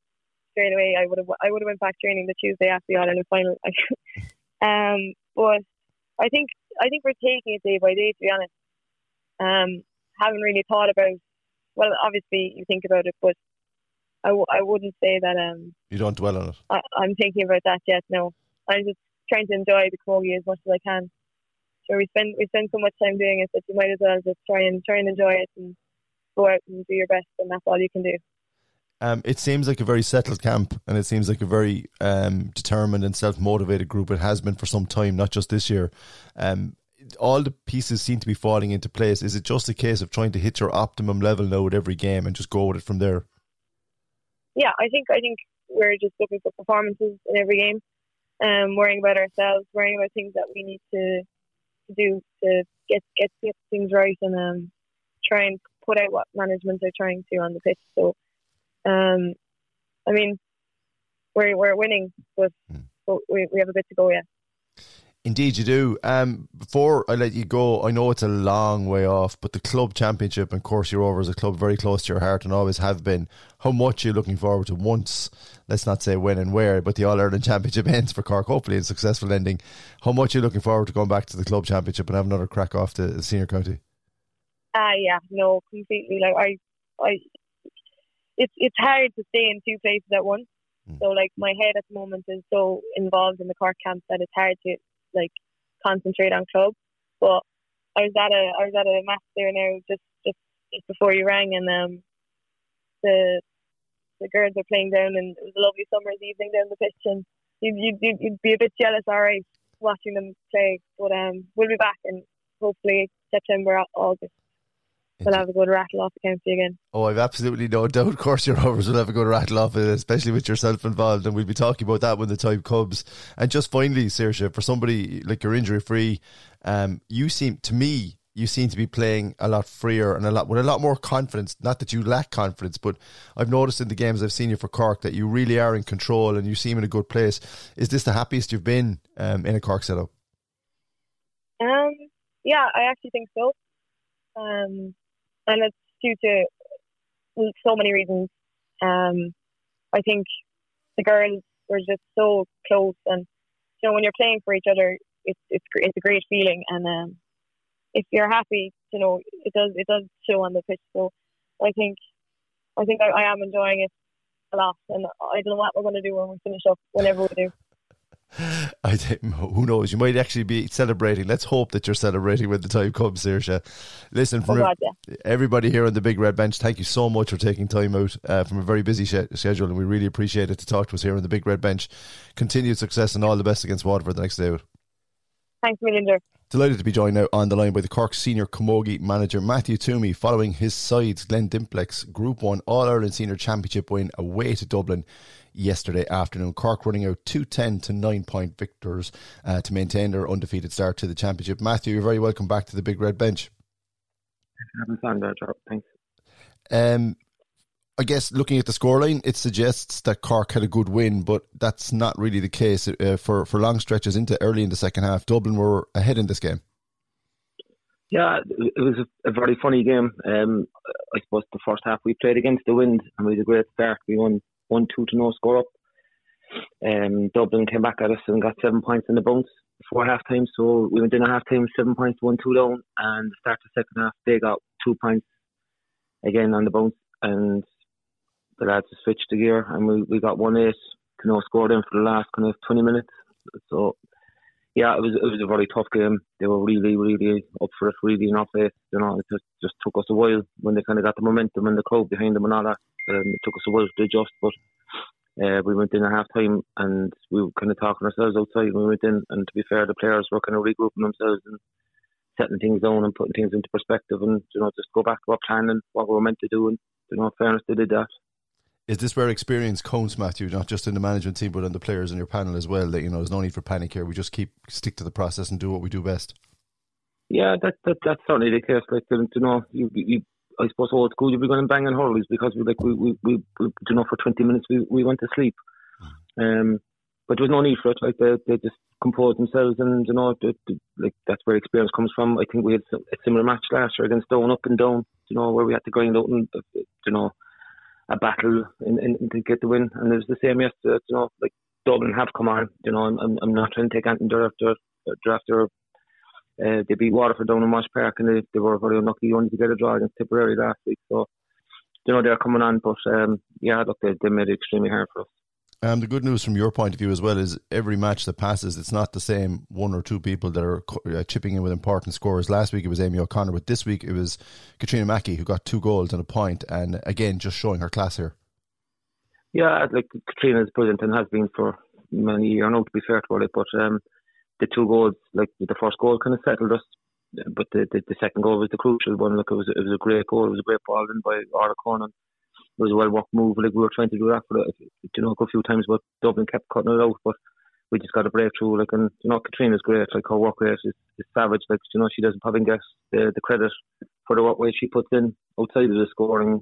straight away I would have I would have went back training the Tuesday after the All Ireland final. um, but I think I think we're taking it day by day. To be honest, um, haven't really thought about. Well, obviously you think about it, but I w- I wouldn't say that. Um, you don't dwell on it. I, I'm thinking about that yet. No, I'm just trying to enjoy the camogie as much as I can. So we spend we spend so much time doing it that you might as well just try and try and enjoy it and go out and do your best, and that's all you can do. Um, it seems like a very settled camp, and it seems like a very um, determined and self motivated group. It has been for some time, not just this year. Um, all the pieces seem to be falling into place. Is it just a case of trying to hit your optimum level now at every game and just go with it from there? Yeah, I think I think we're just looking for performances in every game, um, worrying about ourselves, worrying about things that we need to to do to get get, get things right, and um, try and put out what management are trying to on the pitch. So, um, I mean, we're we're winning, but, mm. but we we have a bit to go yet. Indeed, you do. Um, before I let you go, I know it's a long way off, but the club championship and Courcey Rovers is a club very close to your heart and always have been. How much are you looking forward to once, let's not say when and where, but the All Ireland Championship ends for Cork, hopefully a successful ending. How much are you looking forward to going back to the club championship and have another crack off the senior county? Ah, uh, yeah, no, completely. Like I, I, it's it's hard to stay in two places at once. Mm. So like my head at the moment is so involved in the Cork camp that it's hard to like concentrate on club. But I was at a I was at a match there now just just, just before you rang, and um, the the girls are playing down, and it was a lovely summer's evening down the pitch, and you'd you'd, you'd be a bit jealous, all right, watching them play. But um, we'll be back, and hopefully September, or August, we'll have a good rattle off the county again. Oh, I've absolutely no doubt. Of course, your Rovers will have a good rattle off especially with yourself involved, and we'll be talking about that when the time comes. And just finally, Saoirse, for somebody like you're injury free, um, you seem to me you seem to be playing a lot freer and a lot with a lot more confidence. Not that you lack confidence, but I've noticed in the games I've seen you for Cork that you really are in control and you seem in a good place. Is this the happiest you've been um, in a Cork setup? Um, yeah, I actually think so. Um, and it's due to so many reasons. Um, I think the girls were just so close, and you know when you're playing for each other, it's it's it's a great feeling, and um, if you're happy, you know it does it does show on the pitch. So I think I think I, I am enjoying it a lot, and I don't know what we're going to do when we finish up, whenever we do. I think, who knows? You might actually be celebrating. Let's hope that you're celebrating when the time comes, Saoirse. Listen, from oh God, yeah. everybody here on the Big Red Bench, thank you so much for taking time out uh, from a very busy sh- schedule, and we really appreciate it to talk to us here on the Big Red Bench. Continued success and all the best against Waterford the next day. Thanks, Millinder. Delighted to be joined now on the line by the Cork senior camogie manager Matthew Twomey following his side's Glen Dimplex Group 1 All Ireland Senior Championship win away to Dublin yesterday afternoon. Cork running out 210 to 9 point victors uh, to maintain their undefeated start to the championship. Matthew, you're very welcome back to the Big Red Bench. Thanks. Um, I guess looking at the scoreline, it suggests that Cork had a good win, but that's not really the case uh, for for long stretches into early in the second half. Dublin were ahead in this game. Yeah, it was a, a very funny game. Um, I suppose the first half we played against the wind and we had a great start. We won one two to no score up. Um, Dublin came back at us and got seven points in the bounce before half time. So we went in at half time seven points, one two down, and the start of the second half they got two points again on the bounce and the lads switched the gear and we, we got one eight to no score then for the last kind of 20 minutes. So, yeah, it was it was a very tough game. They were really, really up for it, really in our face. You know, it just, just took us a while when they kind of got the momentum and the crowd behind them and all that. Um, it took us a while to adjust, but uh, we went in at half time and we were kind of talking ourselves outside we went in. And to be fair, the players were kind of regrouping themselves and setting things down and putting things into perspective and, you know, just go back to our plan and what we were meant to do. And, you know, fairness, they did that. Is this where experience counts, Matthew, not just in the management team, but on the players in your panel as well? That, you know, there's no need for panic here. We just keep, stick to the process and do what we do best. Yeah, that, that that's certainly the case. Like, you know, you, you I suppose old school you'd be going and banging hurleys because we like we, we, we, we you know for 20 minutes we, we went to sleep. Um but there was no need for it like they, they just composed themselves and you know they, they, like that's where experience comes from. I think we had a similar match last year against Down up and down you know where we had to grind out and you know a battle in, in, to get the win. And it was the same yesterday you know like Dublin have come on you know I'm, I'm not trying to take anything after after uh, they beat Waterford down in Walsh Park and they, they were very unlucky only to get a draw against Tipperary last week. So, you know, they're coming on, but um, yeah, look, they, they made it extremely hard for us. Um, the good news from your point of view as well is every match that passes, it's not the same one or two people that are uh, chipping in with important scores. Last week it was Amy O'Connor, but this week it was Katrina Mackey who got two goals and a point, and again just showing her class here. Yeah, like Katrina is brilliant and has been for many years now. To be fair to her, but um, the two goals, like the first goal, kind of settled us. But the, the, the second goal was the crucial one. Like it was it was a great goal. It was a great ball in by Orla Cronin. It was a well worked move. Like we were trying to do that for you know a few times, but Dublin kept cutting it out. But we just got a breakthrough. Like and you know Katrina's great. Like her work rate is, is savage. Like you know she doesn't probably get the the credit for the work rate she puts in outside of the scoring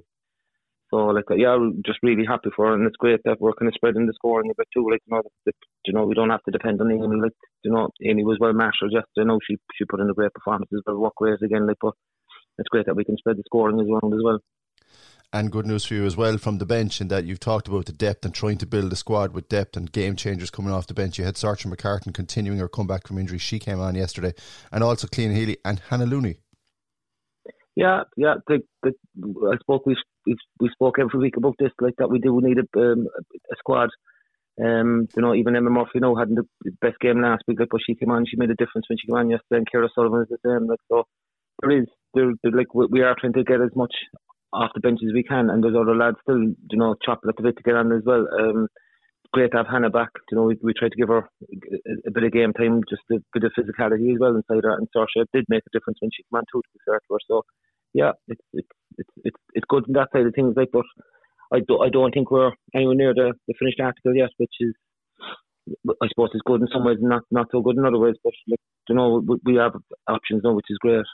so like yeah, I'm just really happy for her, and it's great that we're kind of spreading the scoring a bit too. Like you know, the, you know, we don't have to depend on Amy. Like you know, Amy was well marshalled yesterday. I know she she put in a great performance as well, ways again. Like, but it's great that we can spread the scoring around as well. And good news for you as well from the bench in that you've talked about the depth and trying to build a squad with depth and game changers coming off the bench. You had Saoirse McCartan continuing her comeback from injury. She came on yesterday. And also Cliona Healy and Hannah Looney. Yeah, yeah. The, the, I spoke. We, we spoke every week about this, like that. We do need a, um, a squad. Um, you know, even Emma Murphy, you know, had the best game last week, like, but she came on. She made a difference when she came on yesterday. And Kira Sullivan is the same. Like, so there is, there, there, like, we are trying to get as much off the bench as we can, and there's other lads still, you know, chopping at the bit to get on as well. Um, great to have Hannah back. You know, we, we tried to give her a, a, bit of game time, just a bit of physicality as well inside her. And Saoirse did make a difference when she came on too, to be fair to her. So yeah, it's it's it's it's it's good on that side of things. Like, but I do I don't think we're anywhere near the, the finished article yet, which is I suppose it's good in some ways, and not not so good in other ways. But like, you know, we have options now, which is great.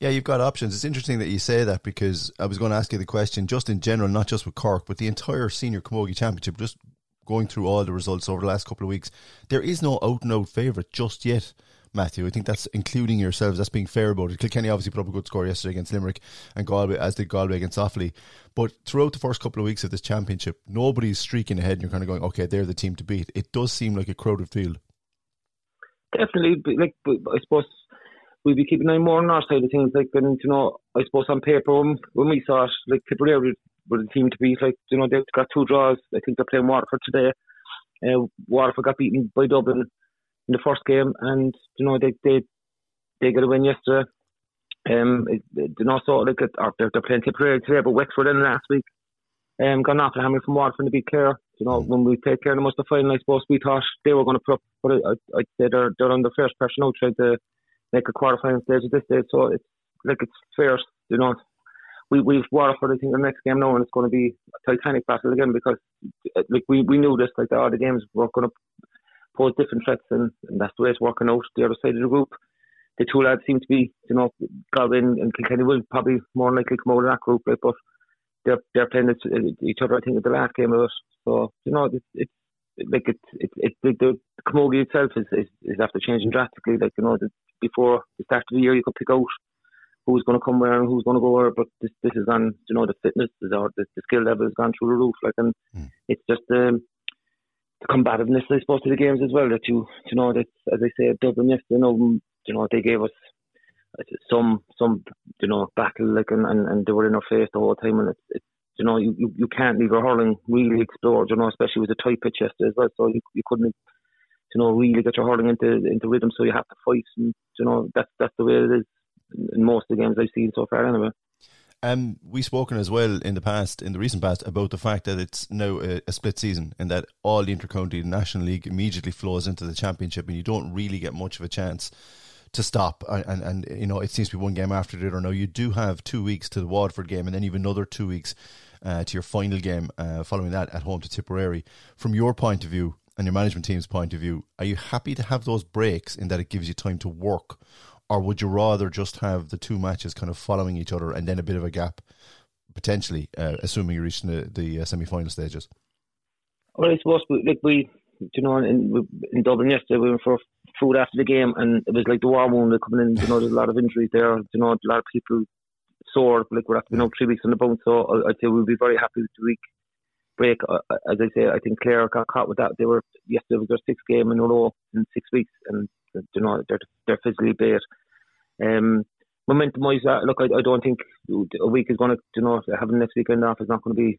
Yeah, you've got options. It's interesting that you say that because I was going to ask you the question, just in general, not just with Cork, but the entire Senior Camogie Championship. Just going through all the results over the last couple of weeks, there is no out and out favourite just yet. Matthew. I think that's including yourselves. That's being fair about it. Kilkenny obviously put up a good score yesterday against Limerick and Galway, as did Galway against Offaly. But throughout the first couple of weeks of this championship, nobody's streaking ahead, and you're kind of going, okay, they're the team to beat. It does seem like a crowded field. Definitely, like I suppose we'd be keeping an eye more on our side of things. Like, and you know, I suppose on paper when, when we saw it, like Tipperary were the team to beat. Like, you know, they've got two draws. I think they're playing Waterford today. Uh, Waterford got beaten by Dublin in the first game, and you know they they they got a win yesterday. Um, you know, so like or they're, they're playing Tipperary today, but Wexford in last week. Um, gone the hammer from Waterford to be clear. You know, when we played Clare in the most final, I suppose we thought they were going to put up, but I, say they're they're under first pressure now, trying to make a quarter final stage at this stage. So it's like it's fair, you know. We we've Waterford I think the next game now, and it's going to be a Titanic battle again because like we we knew this like all the games were going to pose different threats, and, and that's the way it's working out. The other side of the group, the two lads seem to be, you know, Galway and Kilkenny will probably more likely come out of that group, right? But they're they're playing each other, I think, at the last game of it. So you know, it's, it's like it's it's it, the, the camogie itself is, is is after changing drastically. Like you know, the, before the start of the year, you could pick out who's going to come where and who's going to go where. But this this is on you know the fitness is or the, the skill level has gone through the roof. Like and mm. it's just um the combativeness, I suppose, to the games as well. That you, you know, that as I say, Dublin yesterday, you know, mm, you know, they gave us uh, some, some, you know, battle, like, and, and, and they were in our face the whole time, and it's, it's you know, you, you, you can't leave your hurling really explored, you know, especially with the tight pitch yesterday as well. So you, you couldn't, you know, really get your hurling into into rhythm. So you have to fight, and you know, that's that's the way it is in most of the games I've seen so far, anyway. Um, we've spoken as well in the past, in the recent past, about the fact that it's now a, a split season and that all the intercounty National League immediately flows into the championship, and you don't really get much of a chance to stop. And, and, and you know, it seems to be one game after the other. Now you do have two weeks to the Waterford game, and then even another two weeks uh, to your final game uh, following that at home to Tipperary. From your point of view and your management team's point of view, are you happy to have those breaks in that it gives you time to work, or would you rather just have the two matches kind of following each other and then a bit of a gap, potentially, uh, assuming you reach the, the uh, semi final stages? Well, I suppose we, like we, you know, in, in Dublin yesterday, we went for food after the game, and it was like the war wound coming in. You know, there's a lot of injuries there. You know, a lot of people sore. Like we're after been out three weeks on the bounce, so I'd say we'll be very happy with the week break. Uh, as I say, I think Clare got caught with that. They were yesterday was their sixth game in a row in six weeks, and you know they're they're physically bait. Um, momentum wise, uh, look, I, I don't think a week is going to, you know, having next weekend off is not going to be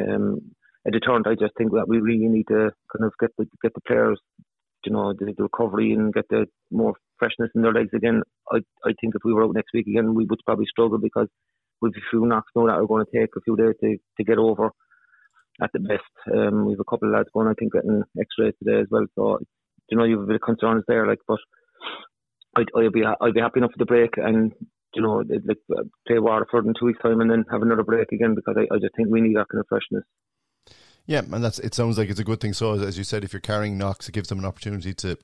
um, a deterrent. I just think that we really need to kind of get the get the players, you know, the, the recovery and get the more freshness in their legs again. I I think if we were out next week again, we would probably struggle because we've a few knocks now that are going to take a few days to, to get over at the best. Um, we've a couple of lads going, I think, getting X-rays today as well. So, you know, you have a bit of concerns there, like, but I'd, I'd be I'd be happy enough for the break and you know like play Waterford in two weeks time and then have another break again because I, I just think we need that kind of freshness. Yeah, and that's it. Sounds like it's a good thing. So, as you said, if you're carrying knocks, it gives them an opportunity to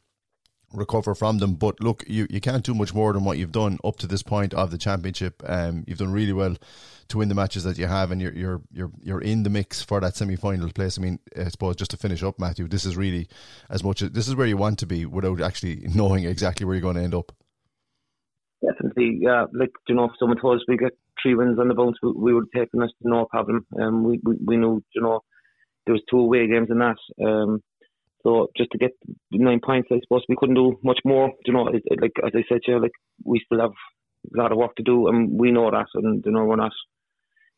recover from them. But look, you, you can't do much more than what you've done up to this point of the championship. Um, you've done really well to win the matches that you have, and you're you're you're you're in the mix for that semi final place. I mean, I suppose just to finish up, Matthew, this is really as much as this is where you want to be without actually knowing exactly where you're going to end up. Definitely, yeah. Like you know, if someone told us we get three wins on the bounce, we, we would have taken us no problem. Um, we, we we knew, you know, there was two away games in that. Um, so just to get nine points, I suppose we couldn't do much more. You know, it, it, like as I said, yeah, like we still have a lot of work to do, and we know that, and you know, we're not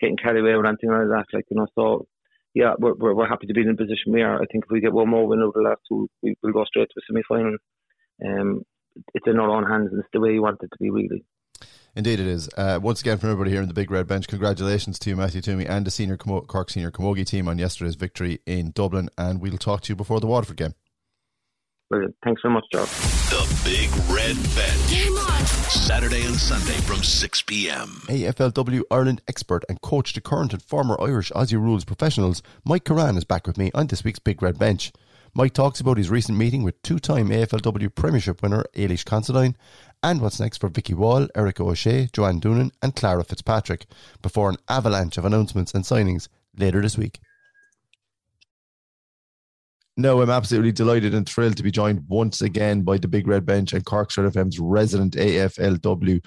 getting carried away with anything like that. Like you know, so yeah, we're we're, we're happy to be in the position we are. I think if we get one more win over the last two, we, will go straight to the semi final. Um, it's in our own hands, and it's the way you want it to be, really. Indeed, it is. Uh, once again, from everybody here in the Big Red Bench, congratulations to you, Matthew Twomey and the senior Cork senior Camogie team on yesterday's victory in Dublin. And we'll talk to you before the Waterford game. Brilliant. Thanks very much, Joe. The Big Red Bench. Game on. Saturday and Sunday from 6 p.m. AFLW Ireland expert and coach to current and former Irish Aussie Rules professionals, Mike Currane is back with me on this week's Big Red Bench. Mike talks about his recent meeting with two time AFLW Premiership winner Ailish Considine and what's next for Vicky Wall, Erica O'Shea, Joanne Doonan, and Clara Fitzpatrick before an avalanche of announcements and signings later this week. No, I'm absolutely delighted and thrilled to be joined once again by the Big Red Bench and Cork FM's resident AFLW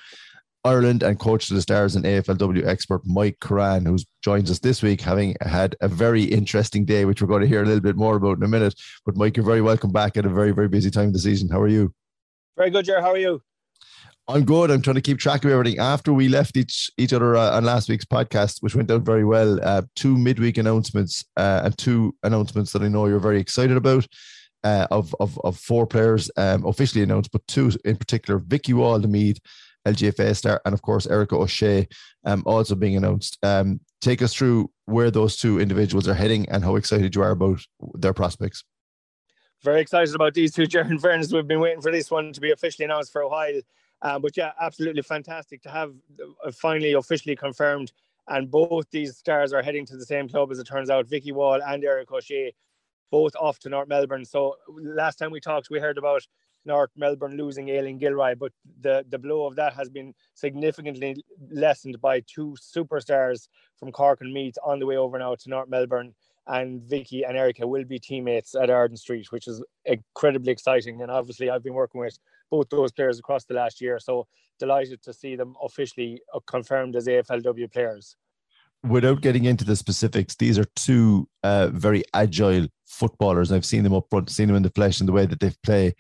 Ireland and coach to the stars and AFLW expert Mike Currane, who joins us this week, having had a very interesting day, which we're going to hear a little bit more about in a minute. But Mike, you're very welcome back at a very, very busy time of the season. How are you? Very good, Ger. How are you? I'm good. I'm trying to keep track of everything. After we left each each other uh, on last week's podcast, which went down very well, uh, two midweek announcements uh, and two announcements that I know you're very excited about. Uh, of, of of four players um, officially announced, but two in particular: Vicky Meath, LGFA star, and of course Erica O'Shea, um, also being announced. Um, take us through where those two individuals are heading and how excited you are about their prospects. Very excited about these two, Jaron Fairness. We've been waiting for this one to be officially announced for a while. Um, but yeah, absolutely fantastic to have uh, finally officially confirmed. And both these stars are heading to the same club as it turns out. Vicky Wall and Erica O'Shea, both off to North Melbourne. So last time we talked, we heard about North Melbourne losing Aileen Gilroy, but the, the blow of that has been significantly lessened by two superstars from Cork and Meath on the way over now to North Melbourne. And Vicky and Erica will be teammates at Arden Street, which is incredibly exciting. And obviously, I've been working with both those players across the last year, so delighted to see them officially confirmed as AFLW players without getting into the specifics, these are two uh, very agile footballers. I've seen them up front, seen them in the flesh, and the way that they play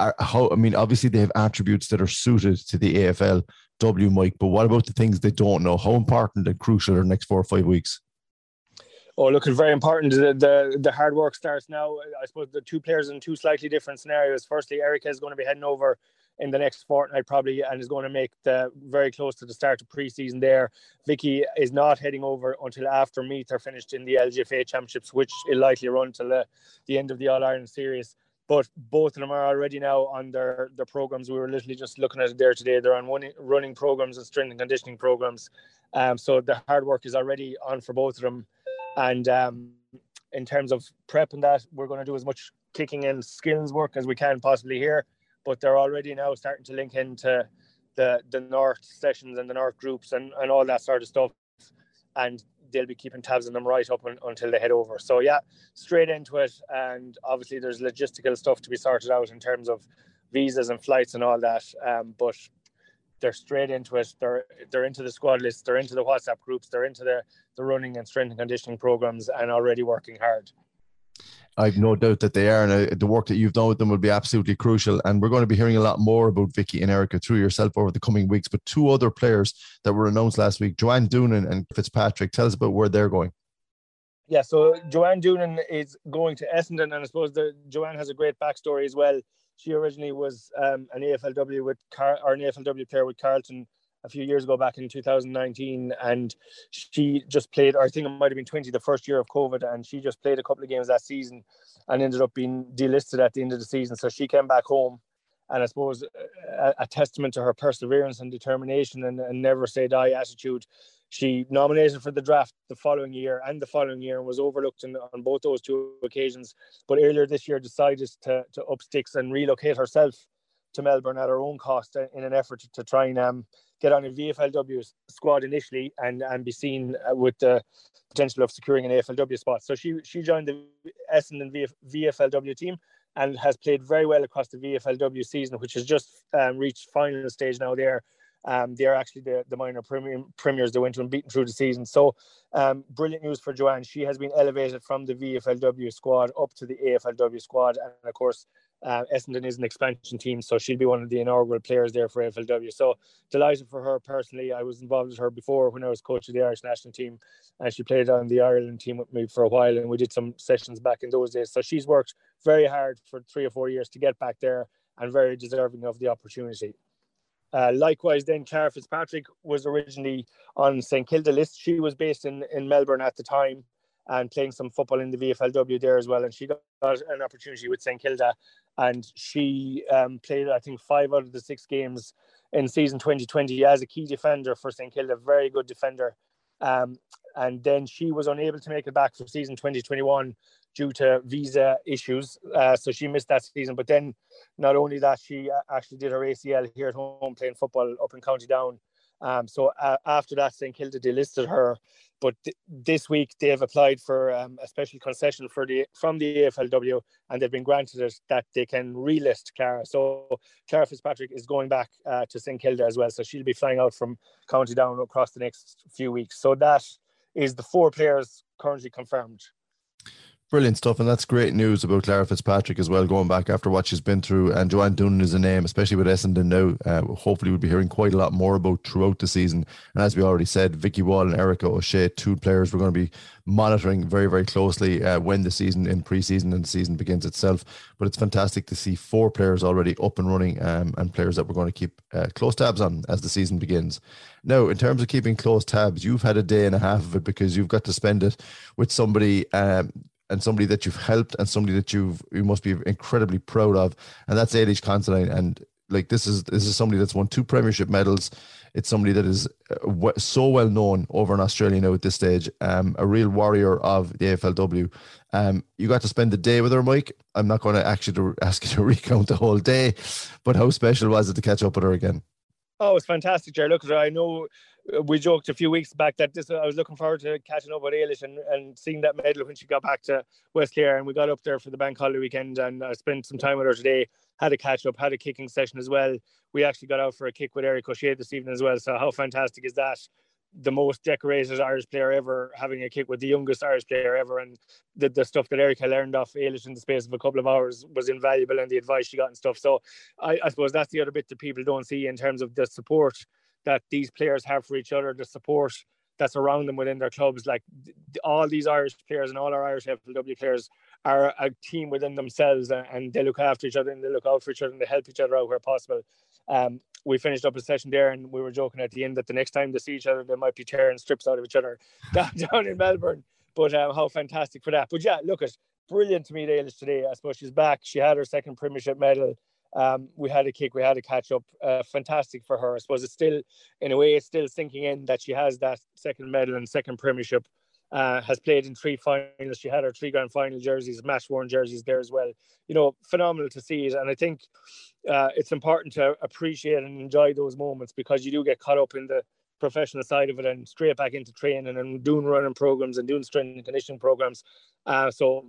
are, how I mean, obviously they have attributes that are suited to the AFL W, Mike. But what about the things they don't know? How important and crucial are the next four or five weeks? Oh, look, it's very important. The, the, the hard work starts now. I suppose the two players in two slightly different scenarios. Firstly, Erica is going to be heading over in the next fortnight probably and is going to make the very close to the start of pre-season there. Vicky is not heading over until after Meath are finished in the LGFA championships, which will likely run till the, the end of the All Ireland series. But both of them are already now on their, their programs. We were literally just looking at it there today. They're on running, running programs and strength and conditioning programs. Um, so the hard work is already on for both of them. And um, in terms of prep and that, we're going to do as much kicking and skills work as we can possibly here but they're already now starting to link into the the north sessions and the north groups and, and all that sort of stuff and they'll be keeping tabs on them right up un, until they head over. So yeah straight into it. And obviously there's logistical stuff to be sorted out in terms of visas and flights and all that. Um, but they're straight into it. They're they're into the squad list. They're into the whatsapp groups. They're into the the running and strength and conditioning programs and already working hard I've no doubt that they are, and uh, the work that you've done with them will be absolutely crucial. And we're going to be hearing a lot more about Vicky and Erica through yourself over the coming weeks. But two other players that were announced last week, Joanne Doonan and Fitzpatrick. Tell us about where they're going. Yeah, so Joanne Doonan is going to Essendon, and I suppose the Joanne has a great backstory as well. She originally was um, an AFLW with Car- or an AFLW player with Carlton a few years ago back in 2019 and she just played I think it might have been 20 the first year of COVID and she just played a couple of games that season and ended up being delisted at the end of the season. So she came back home and I suppose a, a testament to her perseverance and determination and, and never say die attitude. She nominated for the draft the following year and the following year and was overlooked in, on both those two occasions. But earlier this year decided to, to up sticks and relocate herself to Melbourne at her own cost in an effort to try and um, get on a VFLW squad initially and and be seen uh, with the potential of securing an AFLW spot. So she she joined the Essendon VF, VFLW team and has played very well across the VFLW season, which has just um, reached final stage now. There, um, they're actually the, the minor premier, premiers they went unbeaten through the season. So, um, brilliant news for Joanne. She has been elevated from the VFLW squad up to the AFLW squad, and of course, uh, Essendon is an expansion team, so she'll be one of the inaugural players there for FLW. So delighted for her personally. I was involved with her before when I was coach of the Irish national team, and she played on the Ireland team with me for a while, and we did some sessions back in those days. So she's worked very hard for three or four years to get back there, and very deserving of the opportunity. Uh, likewise, then Clara Fitzpatrick was originally on St Kilda list. She was based in, in Melbourne at the time and playing some football in the VFLW there as well. And she got an opportunity with St Kilda and she um, played I think five out of the six games in season 2020 as a key defender for St Kilda, very good defender. Um, and then she was unable to make it back for season 2021 due to visa issues. Uh, so she missed that season. But then, not only that, she uh, actually did her ACL here at home playing football up in County Down. Um, so uh, after that, St Kilda delisted her, but th- this week they've applied for um, a special concession for the from the AFLW, and they've been granted it that they can relist Clara. So Clara Fitzpatrick is going back uh, to St Kilda as well, so she'll be flying out from County Down across the next few weeks. So that is the four players currently confirmed. Brilliant stuff, and that's great news about Clara Fitzpatrick as well, going back after what she's been through. And Joanne Doonan is a name, especially with Essendon now. Uh, hopefully, we'll be hearing quite a lot more about throughout the season. And as we already said, Vicky Wall and Erica O'Shea, two players we're going to be monitoring very, very closely uh, when the season in pre-season and the season begins itself. But it's fantastic to see four players already up and running, um, and players that we're going to keep uh, close tabs on as the season begins. Now, in terms of keeping close tabs, you've had a day and a half of it because you've got to spend it with somebody. Um, and somebody that you've helped and somebody that you've you must be incredibly proud of, and that's Ailish Considine. And like this is this is somebody that's won two Premiership medals. It's somebody that is uh, so well known over in Australia now at this stage. Um, a real warrior of the AFLW. Um, you got to spend the day with her, Mike. I'm not going to actually ask you to recount the whole day, but how special was it to catch up with her again? Oh, it's fantastic, Jerry. Look, I know we joked a few weeks back that this I was looking forward to catching up with Ailish and, and seeing that medal when she got back to West Clare and we got up there for the bank holiday weekend and I spent some time with her today had a catch up had a kicking session as well. We actually got out for a kick with Erica O'Shea this evening as well so how fantastic is that? The most decorated Irish player ever having a kick with the youngest Irish player ever and the, the stuff that Erica learned off Ailish in the space of a couple of hours was invaluable and the advice she got and stuff. So I, I suppose that's the other bit that people don't see in terms of the support that these players have for each other, the support that's around them within their clubs. Like all these Irish players and all our Irish FLW players are a team within themselves, and they look after each other and they look out for each other and they help each other out where possible. Um, we finished up a session there, and we were joking at the end that the next time they see each other, they might be tearing strips out of each other down, down in Melbourne. But um, how fantastic for that! But yeah, look at brilliant to meet Ailish today. I suppose she's back. She had her second Premiership medal. Um, we had a kick, we had a catch up. Uh, fantastic for her. I suppose it's still, in a way, it's still sinking in that she has that second medal and second Premiership. Uh, has played in three finals. She had her three grand final jerseys, match worn jerseys there as well. You know, phenomenal to see it. And I think uh, it's important to appreciate and enjoy those moments because you do get caught up in the professional side of it and straight back into training and doing running programs and doing strength and conditioning programs. Uh, so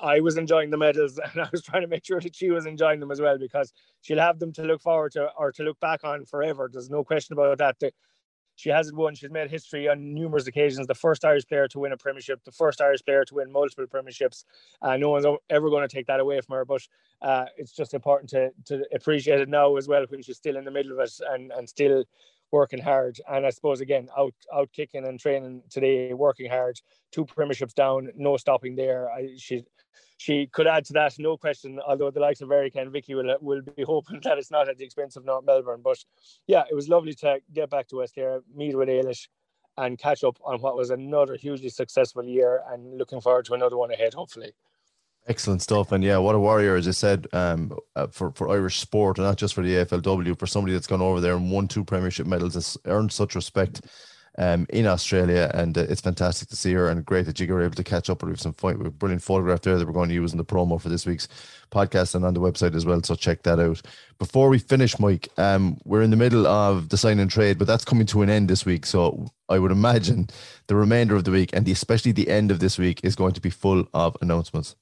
I was enjoying the medals and I was trying to make sure that she was enjoying them as well because she'll have them to look forward to or to look back on forever. There's no question about that. She hasn't won. She's made history on numerous occasions. The first Irish player to win a premiership, the first Irish player to win multiple premierships. Uh, no one's ever going to take that away from her. But uh, it's just important to to appreciate it now as well when she's still in the middle of it and and still working hard. And I suppose again, out out kicking and training today, working hard. Two premierships down, no stopping there. I, she she could add to that, no question. Although the likes of Erica and Vicky will will be hoping that it's not at the expense of North Melbourne. But yeah, it was lovely to get back to West Clare, meet with Ailish, and catch up on what was another hugely successful year. And looking forward to another one ahead, hopefully. Excellent stuff, and yeah, what a warrior, as I said, um, uh, for for Irish sport, and not just for the AFLW. For somebody that's gone over there and won two Premiership medals, has earned such respect um, in Australia, and uh, it's fantastic to see her, and great that you were able to catch up with some fight with brilliant photograph there that we're going to use in the promo for this week's podcast and on the website as well. So check that out. Before we finish, Mike, um, we're in the middle of the sign and trade, but that's coming to an end this week. So I would imagine the remainder of the week, and especially the end of this week, is going to be full of announcements.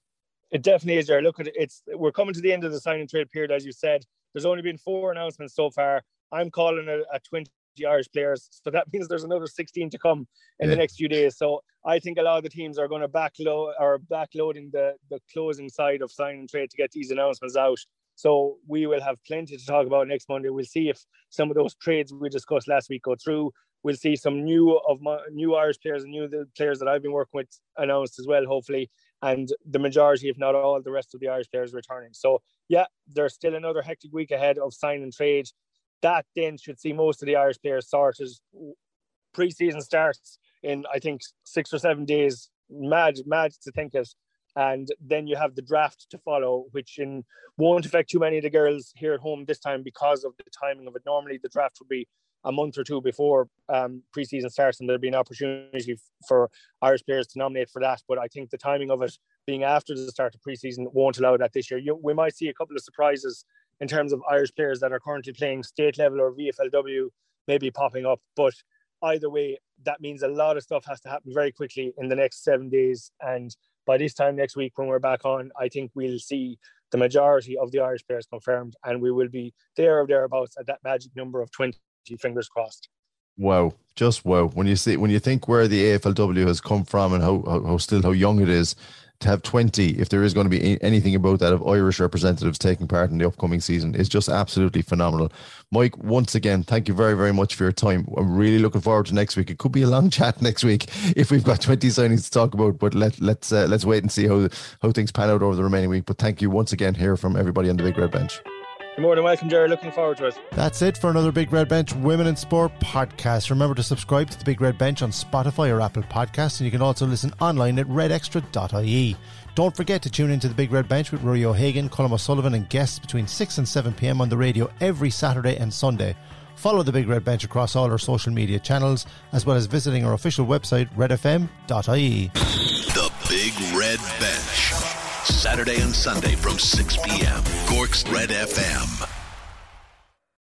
It definitely is there. Look at it. It's we're coming to the end of the sign and trade period, as you said. There's only been four announcements so far. I'm calling it a 20 Irish players, so that means there's another 16 to come in yeah. the next few days. So I think a lot of the teams are going to backload or backloading the the closing side of sign and trade to get these announcements out. So we will have plenty to talk about next Monday. We'll see if some of those trades we discussed last week go through. We'll see some new of my new Irish players and new the players that I've been working with announced as well, hopefully and the majority, if not all, the rest of the Irish players returning. So yeah, there's still another hectic week ahead of sign and trade. That then should see most of the Irish players sorted. Pre-season starts in I think six or seven days. Mad, mad to think it. And then you have the draft to follow, which in won't affect too many of the girls here at home this time because of the timing of it. Normally the draft would be a month or two before um, preseason starts, and there'll be an opportunity for Irish players to nominate for that. But I think the timing of it being after the start of preseason won't allow that this year. You, we might see a couple of surprises in terms of Irish players that are currently playing state level or VFLW maybe popping up. But either way, that means a lot of stuff has to happen very quickly in the next seven days. And by this time next week, when we're back on, I think we'll see the majority of the Irish players confirmed, and we will be there or thereabouts at that magic number of 20 fingers crossed. Wow, just wow. When you see when you think where the AFLW has come from and how, how, how still how young it is, to have 20, if there is going to be anything about that of Irish representatives taking part in the upcoming season, is just absolutely phenomenal. Mike, once again, thank you very, very much for your time. I'm really looking forward to next week. It could be a long chat next week if we've got 20 signings to talk about, but let, let's uh, let's wait and see how, how things pan out over the remaining week. But thank you once again here from everybody on the Big Red Bench. You're more than welcome, Jerry. Looking forward to it. That's it for another Big Red Bench Women in Sport podcast. Remember to subscribe to the Big Red Bench on Spotify or Apple Podcasts, and you can also listen online at redextra.ie. Don't forget to tune into the Big Red Bench with Rory O'Hagan, Colm O'Sullivan, and guests between 6 and 7 pm on the radio every Saturday and Sunday. Follow the Big Red Bench across all our social media channels, as well as visiting our official website, redfm.ie. The Big Red Bench. Saturday and Sunday from 6 p.m. Cork's Red FM.